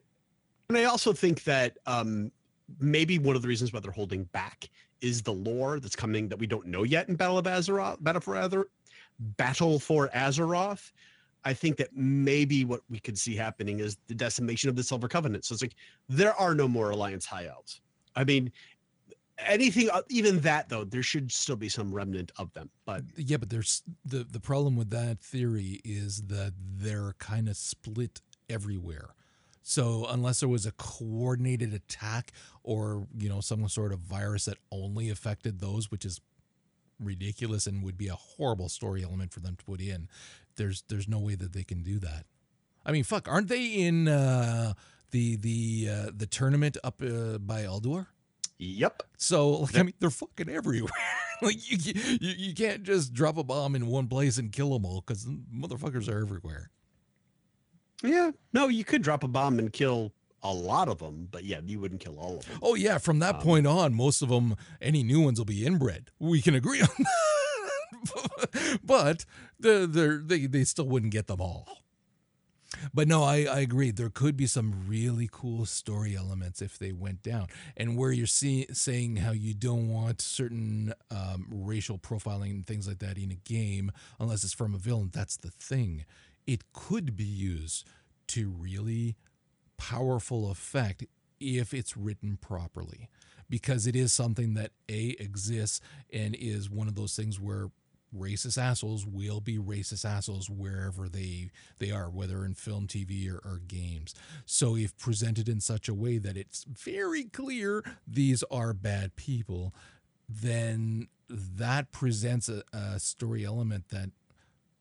And I also think that um, maybe one of the reasons why they're holding back is the lore that's coming that we don't know yet in Battle of Azeroth, Battle for Azeroth, Battle for Azeroth. I think that maybe what we could see happening is the decimation of the Silver Covenant. So it's like there are no more Alliance High Elves. I mean, anything, uh, even that though, there should still be some remnant of them. But yeah, but there's the the problem with that theory is that they're kind of split everywhere. So unless there was a coordinated attack or you know some sort of virus that only affected those, which is ridiculous and would be a horrible story element for them to put in, there's there's no way that they can do that. I mean, fuck, aren't they in uh, the the uh, the tournament up uh, by Ulduar? Yep. So like, I mean, they're fucking everywhere. <laughs> like you, you you can't just drop a bomb in one place and kill them all because motherfuckers are everywhere. Yeah. No, you could drop a bomb and kill a lot of them, but yeah, you wouldn't kill all of them. Oh yeah, from that um, point on, most of them, any new ones will be inbred. We can agree on <laughs> that. <laughs> but the they they still wouldn't get them all. But no, I, I agree. There could be some really cool story elements if they went down. And where you're see, saying how you don't want certain um, racial profiling and things like that in a game unless it's from a villain, that's the thing it could be used to really powerful effect if it's written properly because it is something that a exists and is one of those things where racist assholes will be racist assholes wherever they they are whether in film tv or, or, games. So if presented in such a way that it's very clear these are bad people then that presents a, a story element that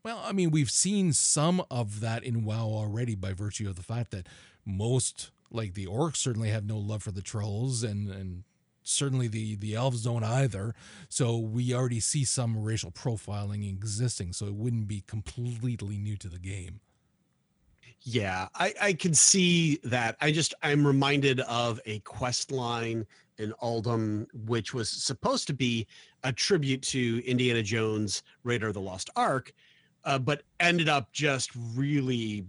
well, I mean, we've seen some of that in WoW already by virtue of the fact that most, like the orcs, certainly have no love for the trolls, and and certainly the the elves don't either. So we already see some racial profiling existing. So it wouldn't be completely new to the game. Yeah, I, I can see that. I just I'm reminded of a quest line in Uldum, which was supposed to be a tribute to Indiana Jones, Raiders of the Lost Ark, uh, but ended up just really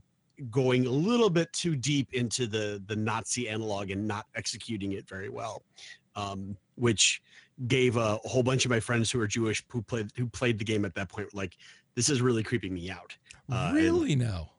going a little bit too deep into the the Nazi analog and not executing it very well, um, which gave a, whole bunch of my friends who are Jewish who played who played the game at that point like this is really creeping me out. Uh, really and, now?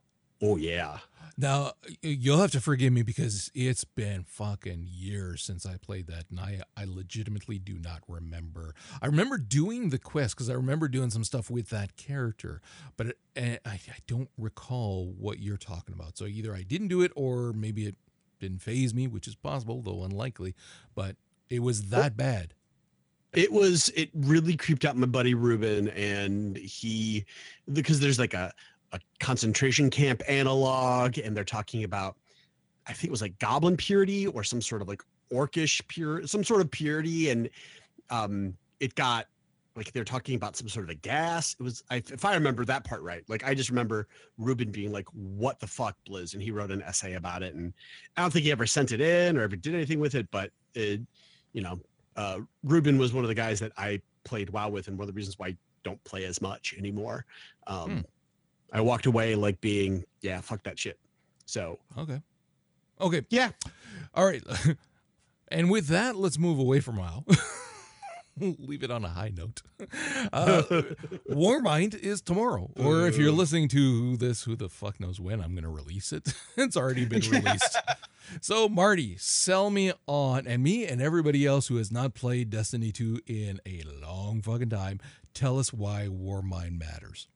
Oh yeah. Now you'll have to forgive me because it's been fucking years since I played that, and I I legitimately do not remember. I remember doing the quest because I remember doing some stuff with that character, but it, eh, I I don't recall what you're talking about. So either I didn't do it or maybe it didn't phase me, which is possible though unlikely. But it was that bad. It was it really creeped out my buddy Ruben, and he because there's like a a concentration camp analog, and they're talking about, I think it was like goblin purity or some sort of like orcish pure, some sort of purity, and um, it got like they're talking about some sort of a gas. It was, I, if I remember that part right, like I just remember Ruben being like, "What the fuck, Blizz?" and he wrote an essay about it, and I don't think he ever sent it in or ever did anything with it, but it, you know, uh, Ruben was one of the guys that I played WoW with, and one of the reasons why I don't play as much anymore. Um, hmm. I walked away like being, yeah, fuck that shit. So okay, okay, yeah, all right. <laughs> and with that, let's move away from WoW. <laughs> <laughs> Leave it on a high note. Uh, Warmind is tomorrow, or if you're listening to this, who the fuck knows when I'm going to release it? <laughs> it's already been <laughs> released. so, Marty, sell me on, and me and everybody else who has not played Destiny 2 in a long fucking time, tell us why Warmind matters.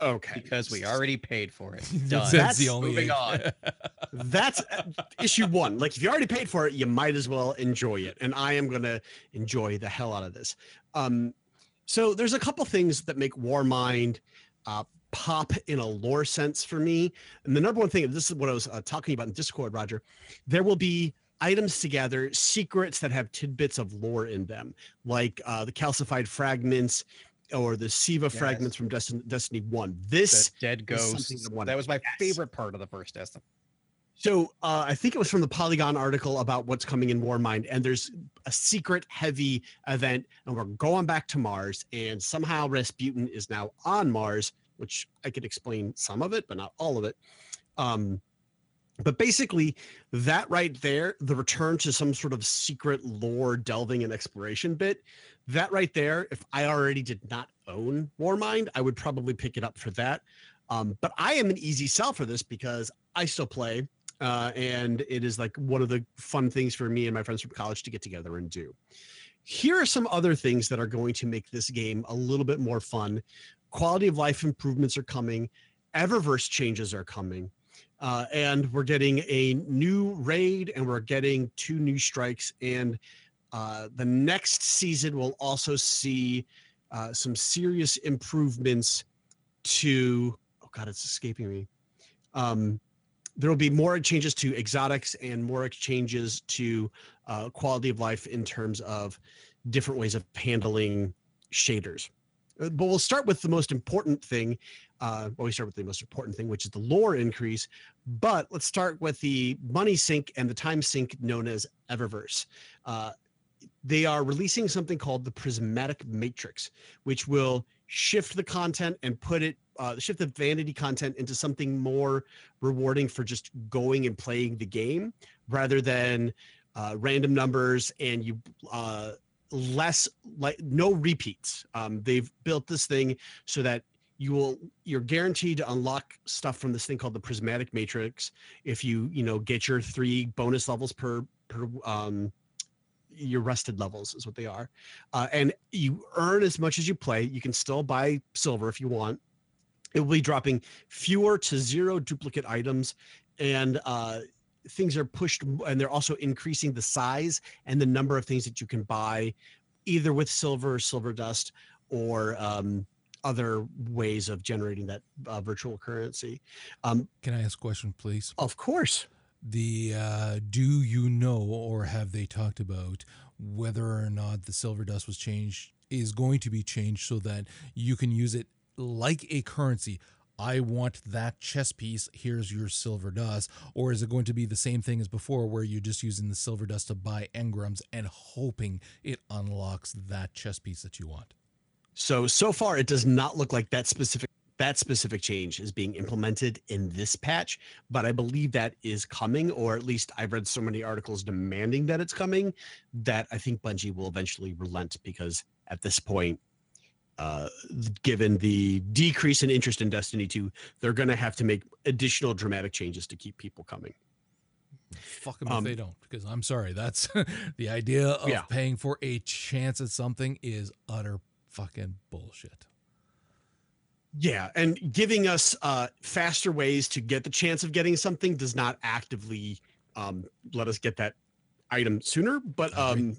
Okay. Because we already paid for it. <laughs> Done. That's, the only moving on. <laughs> That's uh, issue one. Like if you already paid for it, you might as well enjoy it. And I am gonna enjoy the hell out of this. Um, so there's a couple things that make Warmind uh, pop in a lore sense for me. And the number one thing, this is what I was uh, talking about in Discord, Roger. There will be items together, secrets that have tidbits of lore in them, like uh, the calcified fragments or the Siva Yes. fragments from Destiny, Destiny One. This The dead ghost. something ghosts. I wanted- That was my Yes. favorite part of the first Destiny. So uh, I think it was from the Polygon article about what's coming in Warmind, and there's a secret heavy event, and we're going back to Mars, and somehow Rasputin is now on Mars, which I could explain some of it, but not all of it. Um, but basically, that right there, the return to some sort of secret lore delving and exploration bit, that right there, if I already did not own Warmind, I would probably pick it up for that. Um, but I am an easy sell for this because I still play uh, and it is like one of the fun things for me and my friends from college to get together and do. Here are some other things that are going to make this game a little bit more fun. Quality of life improvements are coming, Eververse changes are coming, uh, and we're getting a new raid and we're getting two new strikes. And uh, the next season will also see uh, some serious improvements to, oh God, it's escaping me. Um, there will be more changes to exotics and more changes to uh, quality of life in terms of different ways of handling shaders. Uh, But we'll start with the most important thing. Uh, well, we start with the most important thing, which is the lore increase. But let's start with the money sink and the time sink known as Eververse. Uh, they are releasing something called the Prismatic Matrix, which will shift the content and put it, uh, shift the vanity content into something more rewarding for just going and playing the game rather than uh, random numbers and you uh, less like no repeats. Um, they've built this thing so that you will you're guaranteed to unlock stuff from this thing called the prismatic matrix if you you know get your three bonus levels per per um your rested levels is what they are. Uh, and you earn as much as you play. You can still buy silver if you want. It will be dropping fewer to zero duplicate items and uh things are pushed and they're also increasing the size and the number of things that you can buy either with silver or silver dust or um, other ways of generating that uh, virtual currency um, Can I ask a question, please? of course The uh, do you know or have they talked about whether or not the silver dust was changed is going to be changed so that you can use it like a currency? I want that chess piece. Here's your silver dust. Or is it going to be the same thing as before, where you're just using the silver dust to buy engrams and hoping it unlocks that chess piece that you want? so so far it does not look like that specific that specific change is being implemented in this patch but i believe that is coming or at least i've read so many articles demanding that it's coming that i think bungie will eventually relent because at this point uh, given the decrease in interest in destiny 2 they're going to have to make additional dramatic changes to keep people coming Fuck them Um, if they don't, because I'm sorry. That's <laughs> the idea of Yeah. paying for a chance at something is utter fucking bullshit. Yeah, and giving us uh, faster ways to get the chance of getting something does not actively um, let us get that item sooner, but um,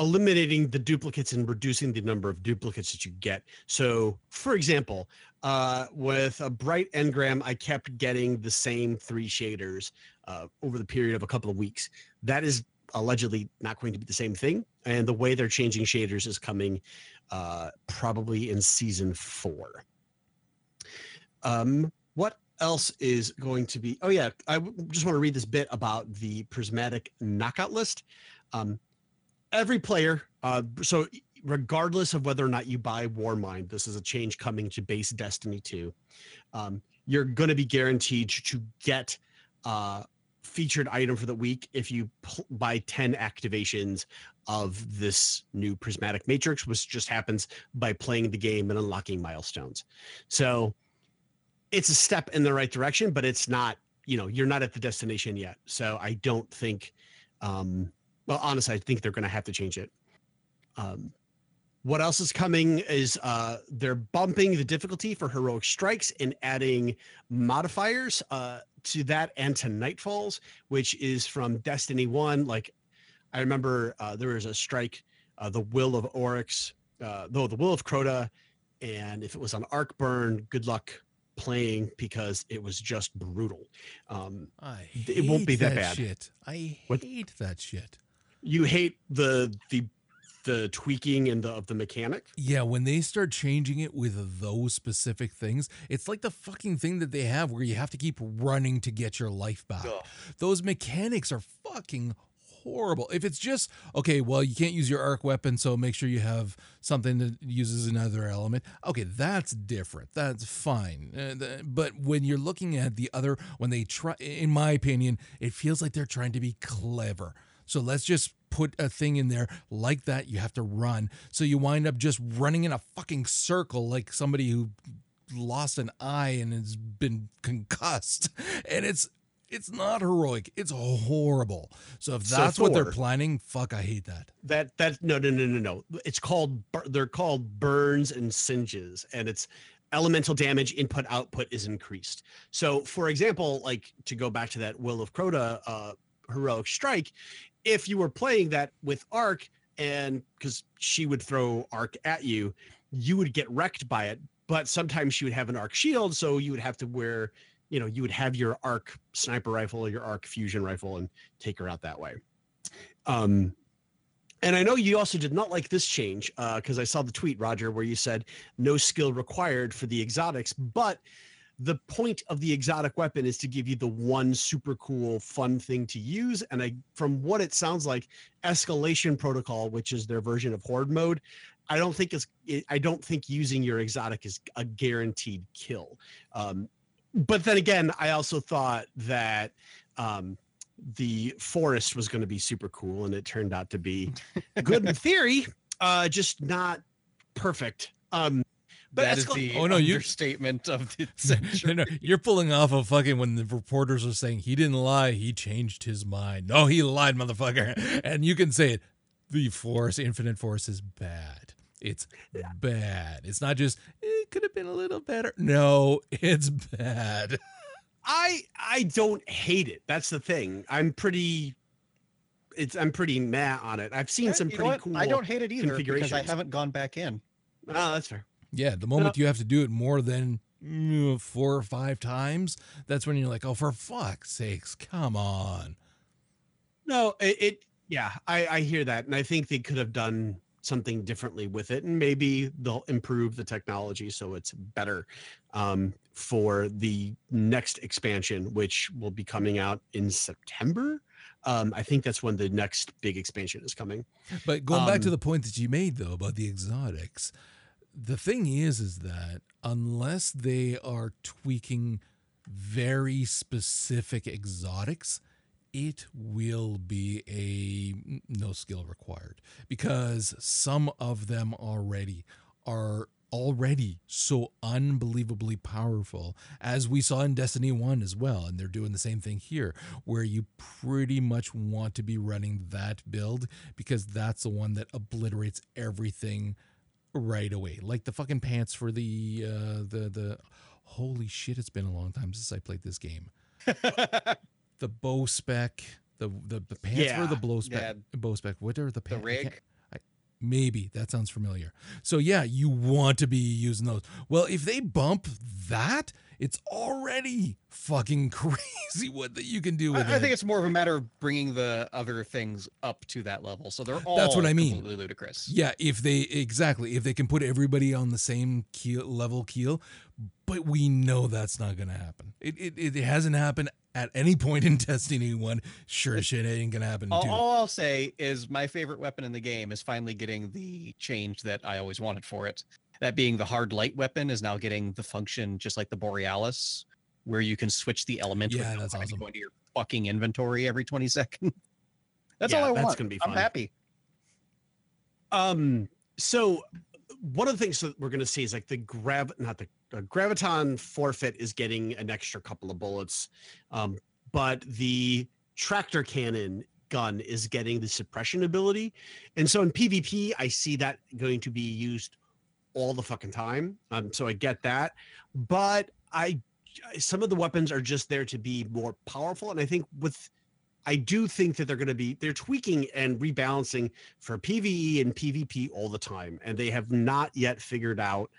eliminating the duplicates and reducing the number of duplicates that you get. So, for example, uh, with a bright engram, I kept getting the same three shaders uh, over the period of a couple of weeks. That is allegedly not going to be the same thing, and the way they're changing shaders is coming uh, probably in season four. Um, what else is going to be? Oh yeah, I just want to read this bit about the prismatic knockout list. Um, every player, uh, so regardless of whether or not you buy Warmind, this is a change coming to base Destiny 2. Um, you're going to be guaranteed to get uh, featured item for the week if you pl- buy 10 activations of this new prismatic matrix, which just happens by playing the game and unlocking milestones. So it's a step in the right direction, but it's not, you know, you're not at the destination yet. So I don't think, um, well, honestly, I think they're going to have to change it. Um, what else is coming is uh, they're bumping the difficulty for heroic strikes and adding modifiers uh, to that and to nightfalls, which is from Destiny One. Like I remember uh, there was a strike, uh, the Will of Oryx, uh, though the Will of Crota, and if it was on Arc Burn, good luck playing because it was just brutal. Um, I It won't be hate that bad. shit. I What- hate that shit. You hate the the the tweaking and the of the mechanic. Yeah, when they start changing it with those specific things, it's like the fucking thing that they have where you have to keep running to get your life back. Ugh. Those mechanics are fucking horrible. If it's just okay, well, you can't use your arc weapon, so make sure you have something that uses another element. Okay, that's different. That's fine. Uh, the- but when you're looking at the other, when they try, in my opinion, it feels like they're trying to be clever. So let's just put a thing in there like that. You have to run. So you wind up just running in a fucking circle like somebody who lost an eye and has been concussed. <laughs> And it's it's not heroic. It's horrible. So if So that's what they're planning, fuck, I hate that. That that no no no no no. It's called they're called burns and singes, and it's elemental damage input output is increased. So for example, like to go back to that Will of Crota uh, heroic strike, if you were playing that with Arc and because she would throw Arc at you, you would get wrecked by it. But sometimes she would have an Arc shield, so you would have to wear, you know, you would have your Arc sniper rifle or your Arc fusion rifle and take her out that way. Um, and I know you also did not like this change because I saw the tweet, Roger, where you said no skill required for the exotics, but the point of the exotic weapon is to give you the one super cool, fun thing to use. And I, from what it sounds like, escalation protocol, which is their version of horde mode, I don't think it's i don't think using your exotic is a guaranteed kill. Um, but then again, I also thought that um, the forest was going to be super cool, and it turned out to be good in <laughs> theory, uh, just not perfect. Um, but that is escal- the Oh, no, you- understatement of the <laughs> no, century. no, you're pulling off of fucking when the reporters are saying he didn't lie, he changed his mind. No, he lied, motherfucker. <laughs> And you can say it. The Forest, infinite Forest, is bad. It's bad. It's not just it could have been a little better. No, it's bad. I I don't hate it. That's the thing. I'm pretty. It's I'm pretty mad on it. I've seen Eh, some pretty cool. I don't hate it either because I haven't gone back in. Oh, that's fair. Yeah, the moment you have to do it more than mm, four or five times, that's when you're like, oh, for fuck's sakes, come on. No, it, it yeah, I, I hear that, and I think they could have done something differently with it, and maybe they'll improve the technology so it's better um, for the next expansion, which will be coming out in September. Um, I think that's when the next big expansion is coming. But going back to Um, the point that you made though about the exotics, the thing is is that unless they are tweaking very specific exotics, it will be a no skill required because some of them already are already so unbelievably powerful as we saw in Destiny 1 as well and they're doing the same thing here where you pretty much want to be running that build because that's the one that obliterates everything right away like the fucking pants for the uh the the holy shit it's been a long time since I played this game <laughs> the bow spec the the, the pants for the Yeah, blow spec yeah. bow spec what are the The pants rig. Maybe that sounds familiar. So yeah, you want to be using those. Well, if they bump that, it's already fucking <laughs> crazy what that you can do with I, I think it's more of a matter of bringing the other things up to that level, so they're all That's what I mean. completely ludicrous. yeah, if they exactly if they can put everybody on the same keel level keel, but we know that's not going to happen. It, it it hasn't happened at any point in <laughs> Destiny One. Sure as shit, it ain't gonna happen All, all I'll say is my favorite weapon in the game is finally getting the change that I always wanted for it. That being the hard light weapon is now getting the function just like the Borealis, where you can switch the element. Yeah, that's to awesome. Go into your fucking inventory every twenty <laughs> seconds. that's Yeah, all I want. that's want. gonna be fun. I'm happy. Um, so one of the things that we're going to see is like the grav, not the uh, graviton forfeit is getting an extra couple of bullets, um, but the tractor cannon gun is getting the suppression ability, and so in PvP I see that going to be used all the fucking time. Um, so I get that, but I some of the weapons are just there to be more powerful, and I think with I do think that they're going to be they're tweaking and rebalancing for PVE and PvP all the time, and they have not yet figured out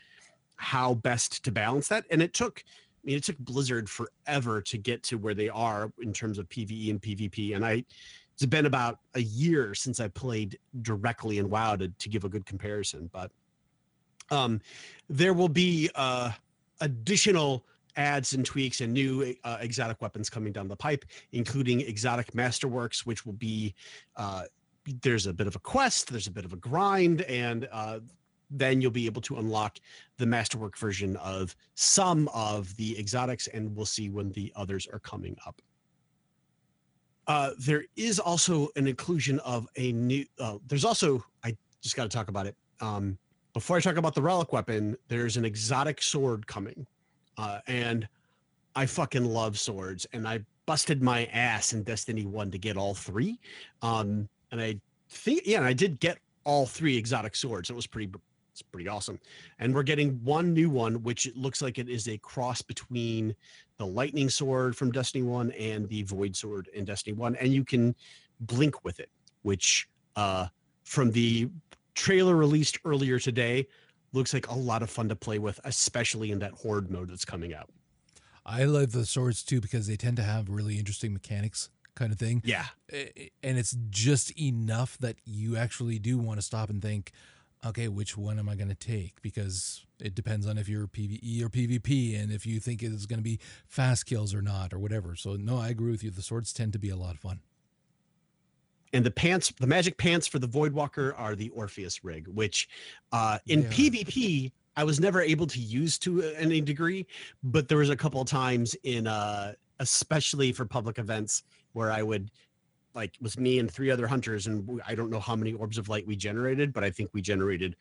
how best to balance that. And it took, I mean, it took Blizzard forever to get to where they are in terms of PVE and PvP. And I, it's been about a year since I played directly in WoW to, to give a good comparison, but um, there will be uh, additional ads and tweaks and new uh, exotic weapons coming down the pipe, including exotic masterworks, which will be uh, there's a bit of a quest, there's a bit of a grind, and uh, then you'll be able to unlock the masterwork version of some of the exotics, and we'll see when the others are coming up. Uh, there is also an inclusion of a new. Uh, there's also I just got to talk about it. Um, before I talk about the relic weapon, there's an exotic sword coming, uh, and I fucking love swords, and I busted my ass in Destiny One to get all three, um, and I think yeah, I did get all three exotic swords. It was pretty it's pretty awesome. And we're getting one new one, which looks like it is a cross between the lightning sword from Destiny 1 and the void sword in Destiny 1. And you can blink with it, which uh from the trailer released earlier today looks like a lot of fun to play with, especially in that horde mode that's coming out. I love the swords too because they tend to have really interesting mechanics kind of thing. Yeah. And it's just enough that you actually do want to stop and think, okay, which one am I going to take? Because it depends on if you're PvE or PvP and if you think it's going to be fast kills or not or whatever. So, no, I agree with you. The swords tend to be a lot of fun. And the pants, the magic pants for the Voidwalker are the Orpheus rig, which uh, in PvP, I was never able to use to any degree, but there was a couple of times in, uh, especially for public events, where I would like was me and three other hunters and i don't know how many orbs of light we generated but i think we generated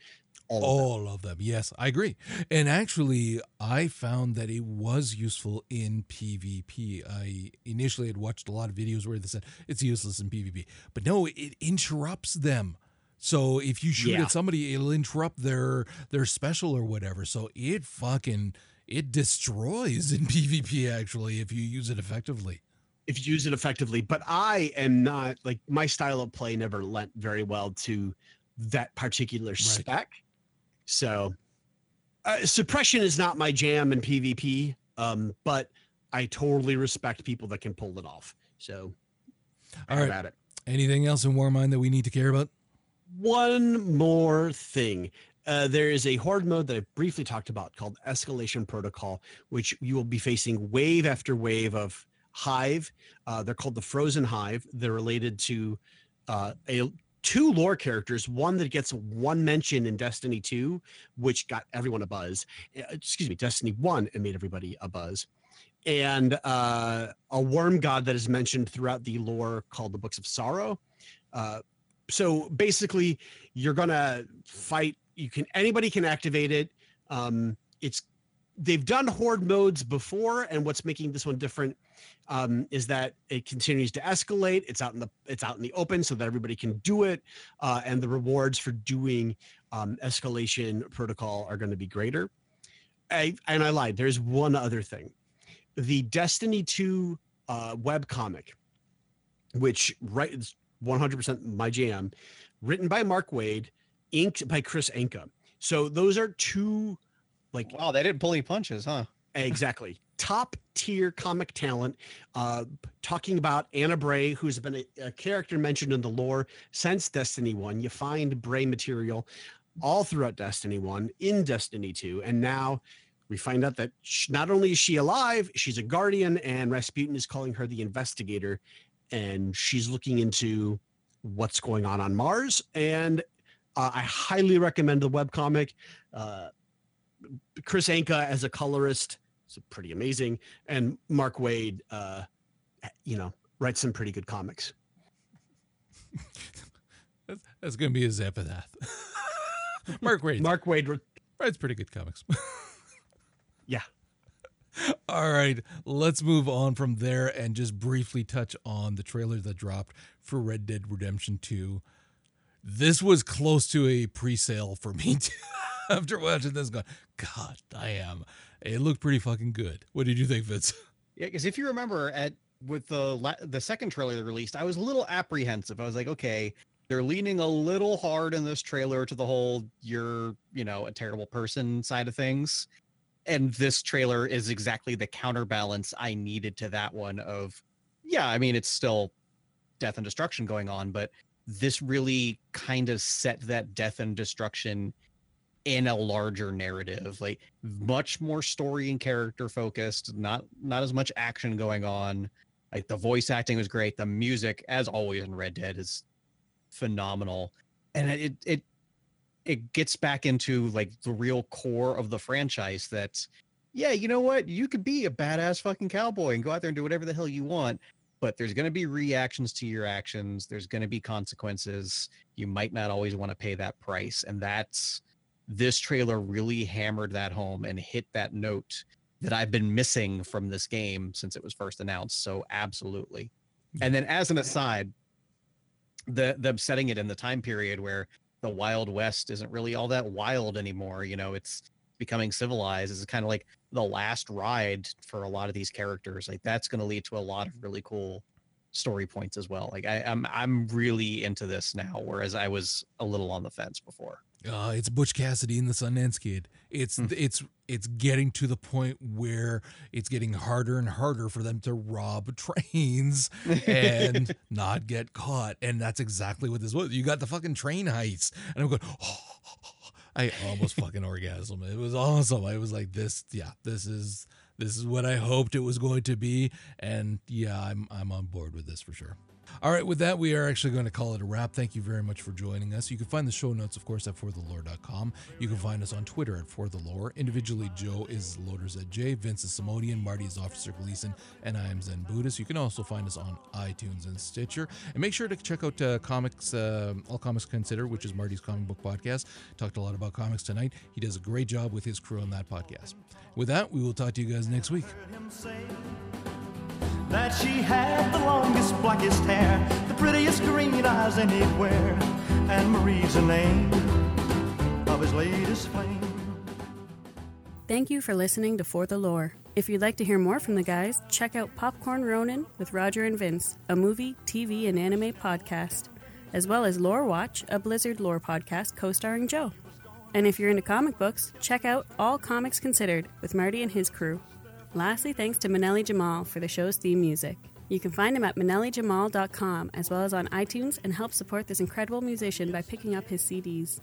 all, all of, of them yes i agree. And actually i found that it was useful in pvp i initially had watched a lot of videos where they said it's useless in pvp but no it interrupts them. So if you shoot Yeah. at somebody it'll interrupt their their special or whatever. So it fucking it destroys in <laughs> pvp actually if you use it effectively if you use it effectively but i am not like my style of play never lent very well to that particular spec so uh, suppression is not my jam in pvp um, but i totally respect people that can pull it off so all right. right. at it anything else in warmind that we need to care about one more thing. Uh, there is a horde mode that I briefly talked about called Escalation Protocol, which you will be facing wave after wave of Hive. Uh, they're called the Frozen Hive. They're related to uh, a two lore characters. One that gets one mention in Destiny 2, which got everyone a buzz. Uh, Excuse me, Destiny 1 and made everybody a buzz. And uh, a worm god that is mentioned throughout the lore called the Books of Sorrow. Uh, so basically you're gonna fight you can anybody can activate it um it's they've done horde modes before and what's making this one different um is that it continues to escalate. It's out in the it's out in the open so that everybody can do it uh and the rewards for doing um escalation protocol are going to be greater. I, and i lied there's one other thing. The destiny 2 uh web comic which right is 100% my jam, written by Mark Waid, inked by Chris Anka. So those are two like Wow, they didn't pull any punches, huh? exactly top tier comic talent uh talking about ana bray who's been a, a character mentioned in the lore since destiny 1 you find bray material all throughout destiny 1 in destiny 2 and now we find out that sh not only is she alive she's a guardian and rasputin is calling her the investigator and she's looking into what's going on on mars and uh, i highly recommend the webcomic uh, chris anka as a colorist is pretty amazing and mark waid uh, you know writes some pretty good comics <laughs> That's, that's going to be his epitaph. <laughs> Mark Waid mark waid writes pretty good comics. <laughs> Yeah. All right, let's move on from there and just briefly touch on the trailer that dropped for Red Dead Redemption 2. This was close to a pre-sale for me too. <laughs> After watching this, going, God, I am. It looked pretty fucking good. What did you think, Vince? Yeah, because if you remember at with the la- the second trailer they released, I was a little apprehensive. I was like, okay, they're leaning a little hard in this trailer to the whole you're you know a terrible person side of things, and this trailer is exactly the counterbalance I needed to that one. Of yeah, I mean it's still death and destruction going on, but this really kind of set that death and destruction in a larger narrative like much more story and character focused not not as much action going on. Like the voice acting was great. The music as always in red dead is phenomenal. And it it it gets back into like the real core of the franchise that yeah you know what? You could be a badass fucking cowboy and go out there and do whatever the hell you want but there's going to be reactions to your actions. There's going to be consequences. You might not always want to pay that price. And that's this trailer really hammered that home and hit that note that I've been missing from this game since it was first announced. So absolutely. Mm-hmm. And then as an aside, the them setting it in the time period where the Wild West isn't really all that wild anymore. You know, it's becoming civilized. It's kind of like the last ride for a lot of these characters. Like that's going to lead to a lot of really cool story points as well. Like I, I'm I'm really into this now, whereas I was a little on the fence before. Uh, it's Butch Cassidy and the Sundance Kid. It's Hmm. it's it's getting to the point where it's getting harder and harder for them to rob <laughs> trains and <laughs> not get caught. And that's exactly what this was. You got the fucking train heist, and I'm going. Oh, <gasps> I almost fucking orgasm. It was awesome. I was like, this, yeah, this is this is what I hoped it was going to be, and yeah, I'm I'm on board with this for sure. All right, with that, we are actually going to call it a wrap. Thank you very much for joining us. You can find the show notes, of course, at forthelore.com. You can find us on Twitter at forthelore. Individually, Joe is Loaders at J, Vince is Simodian, Marty is Officer Gleason, and I am Zen Buddhist. You can also find us on iTunes and Stitcher. And make sure to check out uh, comics, uh, All Comics Considered, which is Marty's comic book podcast. Talked a lot about comics tonight. He does a great job with his crew on that podcast. With that, we will talk to you guys next week. That she had the longest, blackest hair, the prettiest green eyes anywhere, and Marie's the name of his latest flame. Thank you for listening to For the Lore. If you'd like to hear more from the guys, check out Popcorn Ronin with Roger and Vince, a movie, TV, and anime podcast, as well as Lore Watch, a Blizzard lore podcast co starring Joe. And if you're into comic books, check out All Comics Considered with Marty and his crew. Lastly, thanks to Manelli Jamal for the show's theme music. You can find him at manellijamal.com as well as on iTunes and help support this incredible musician by picking up his CDs.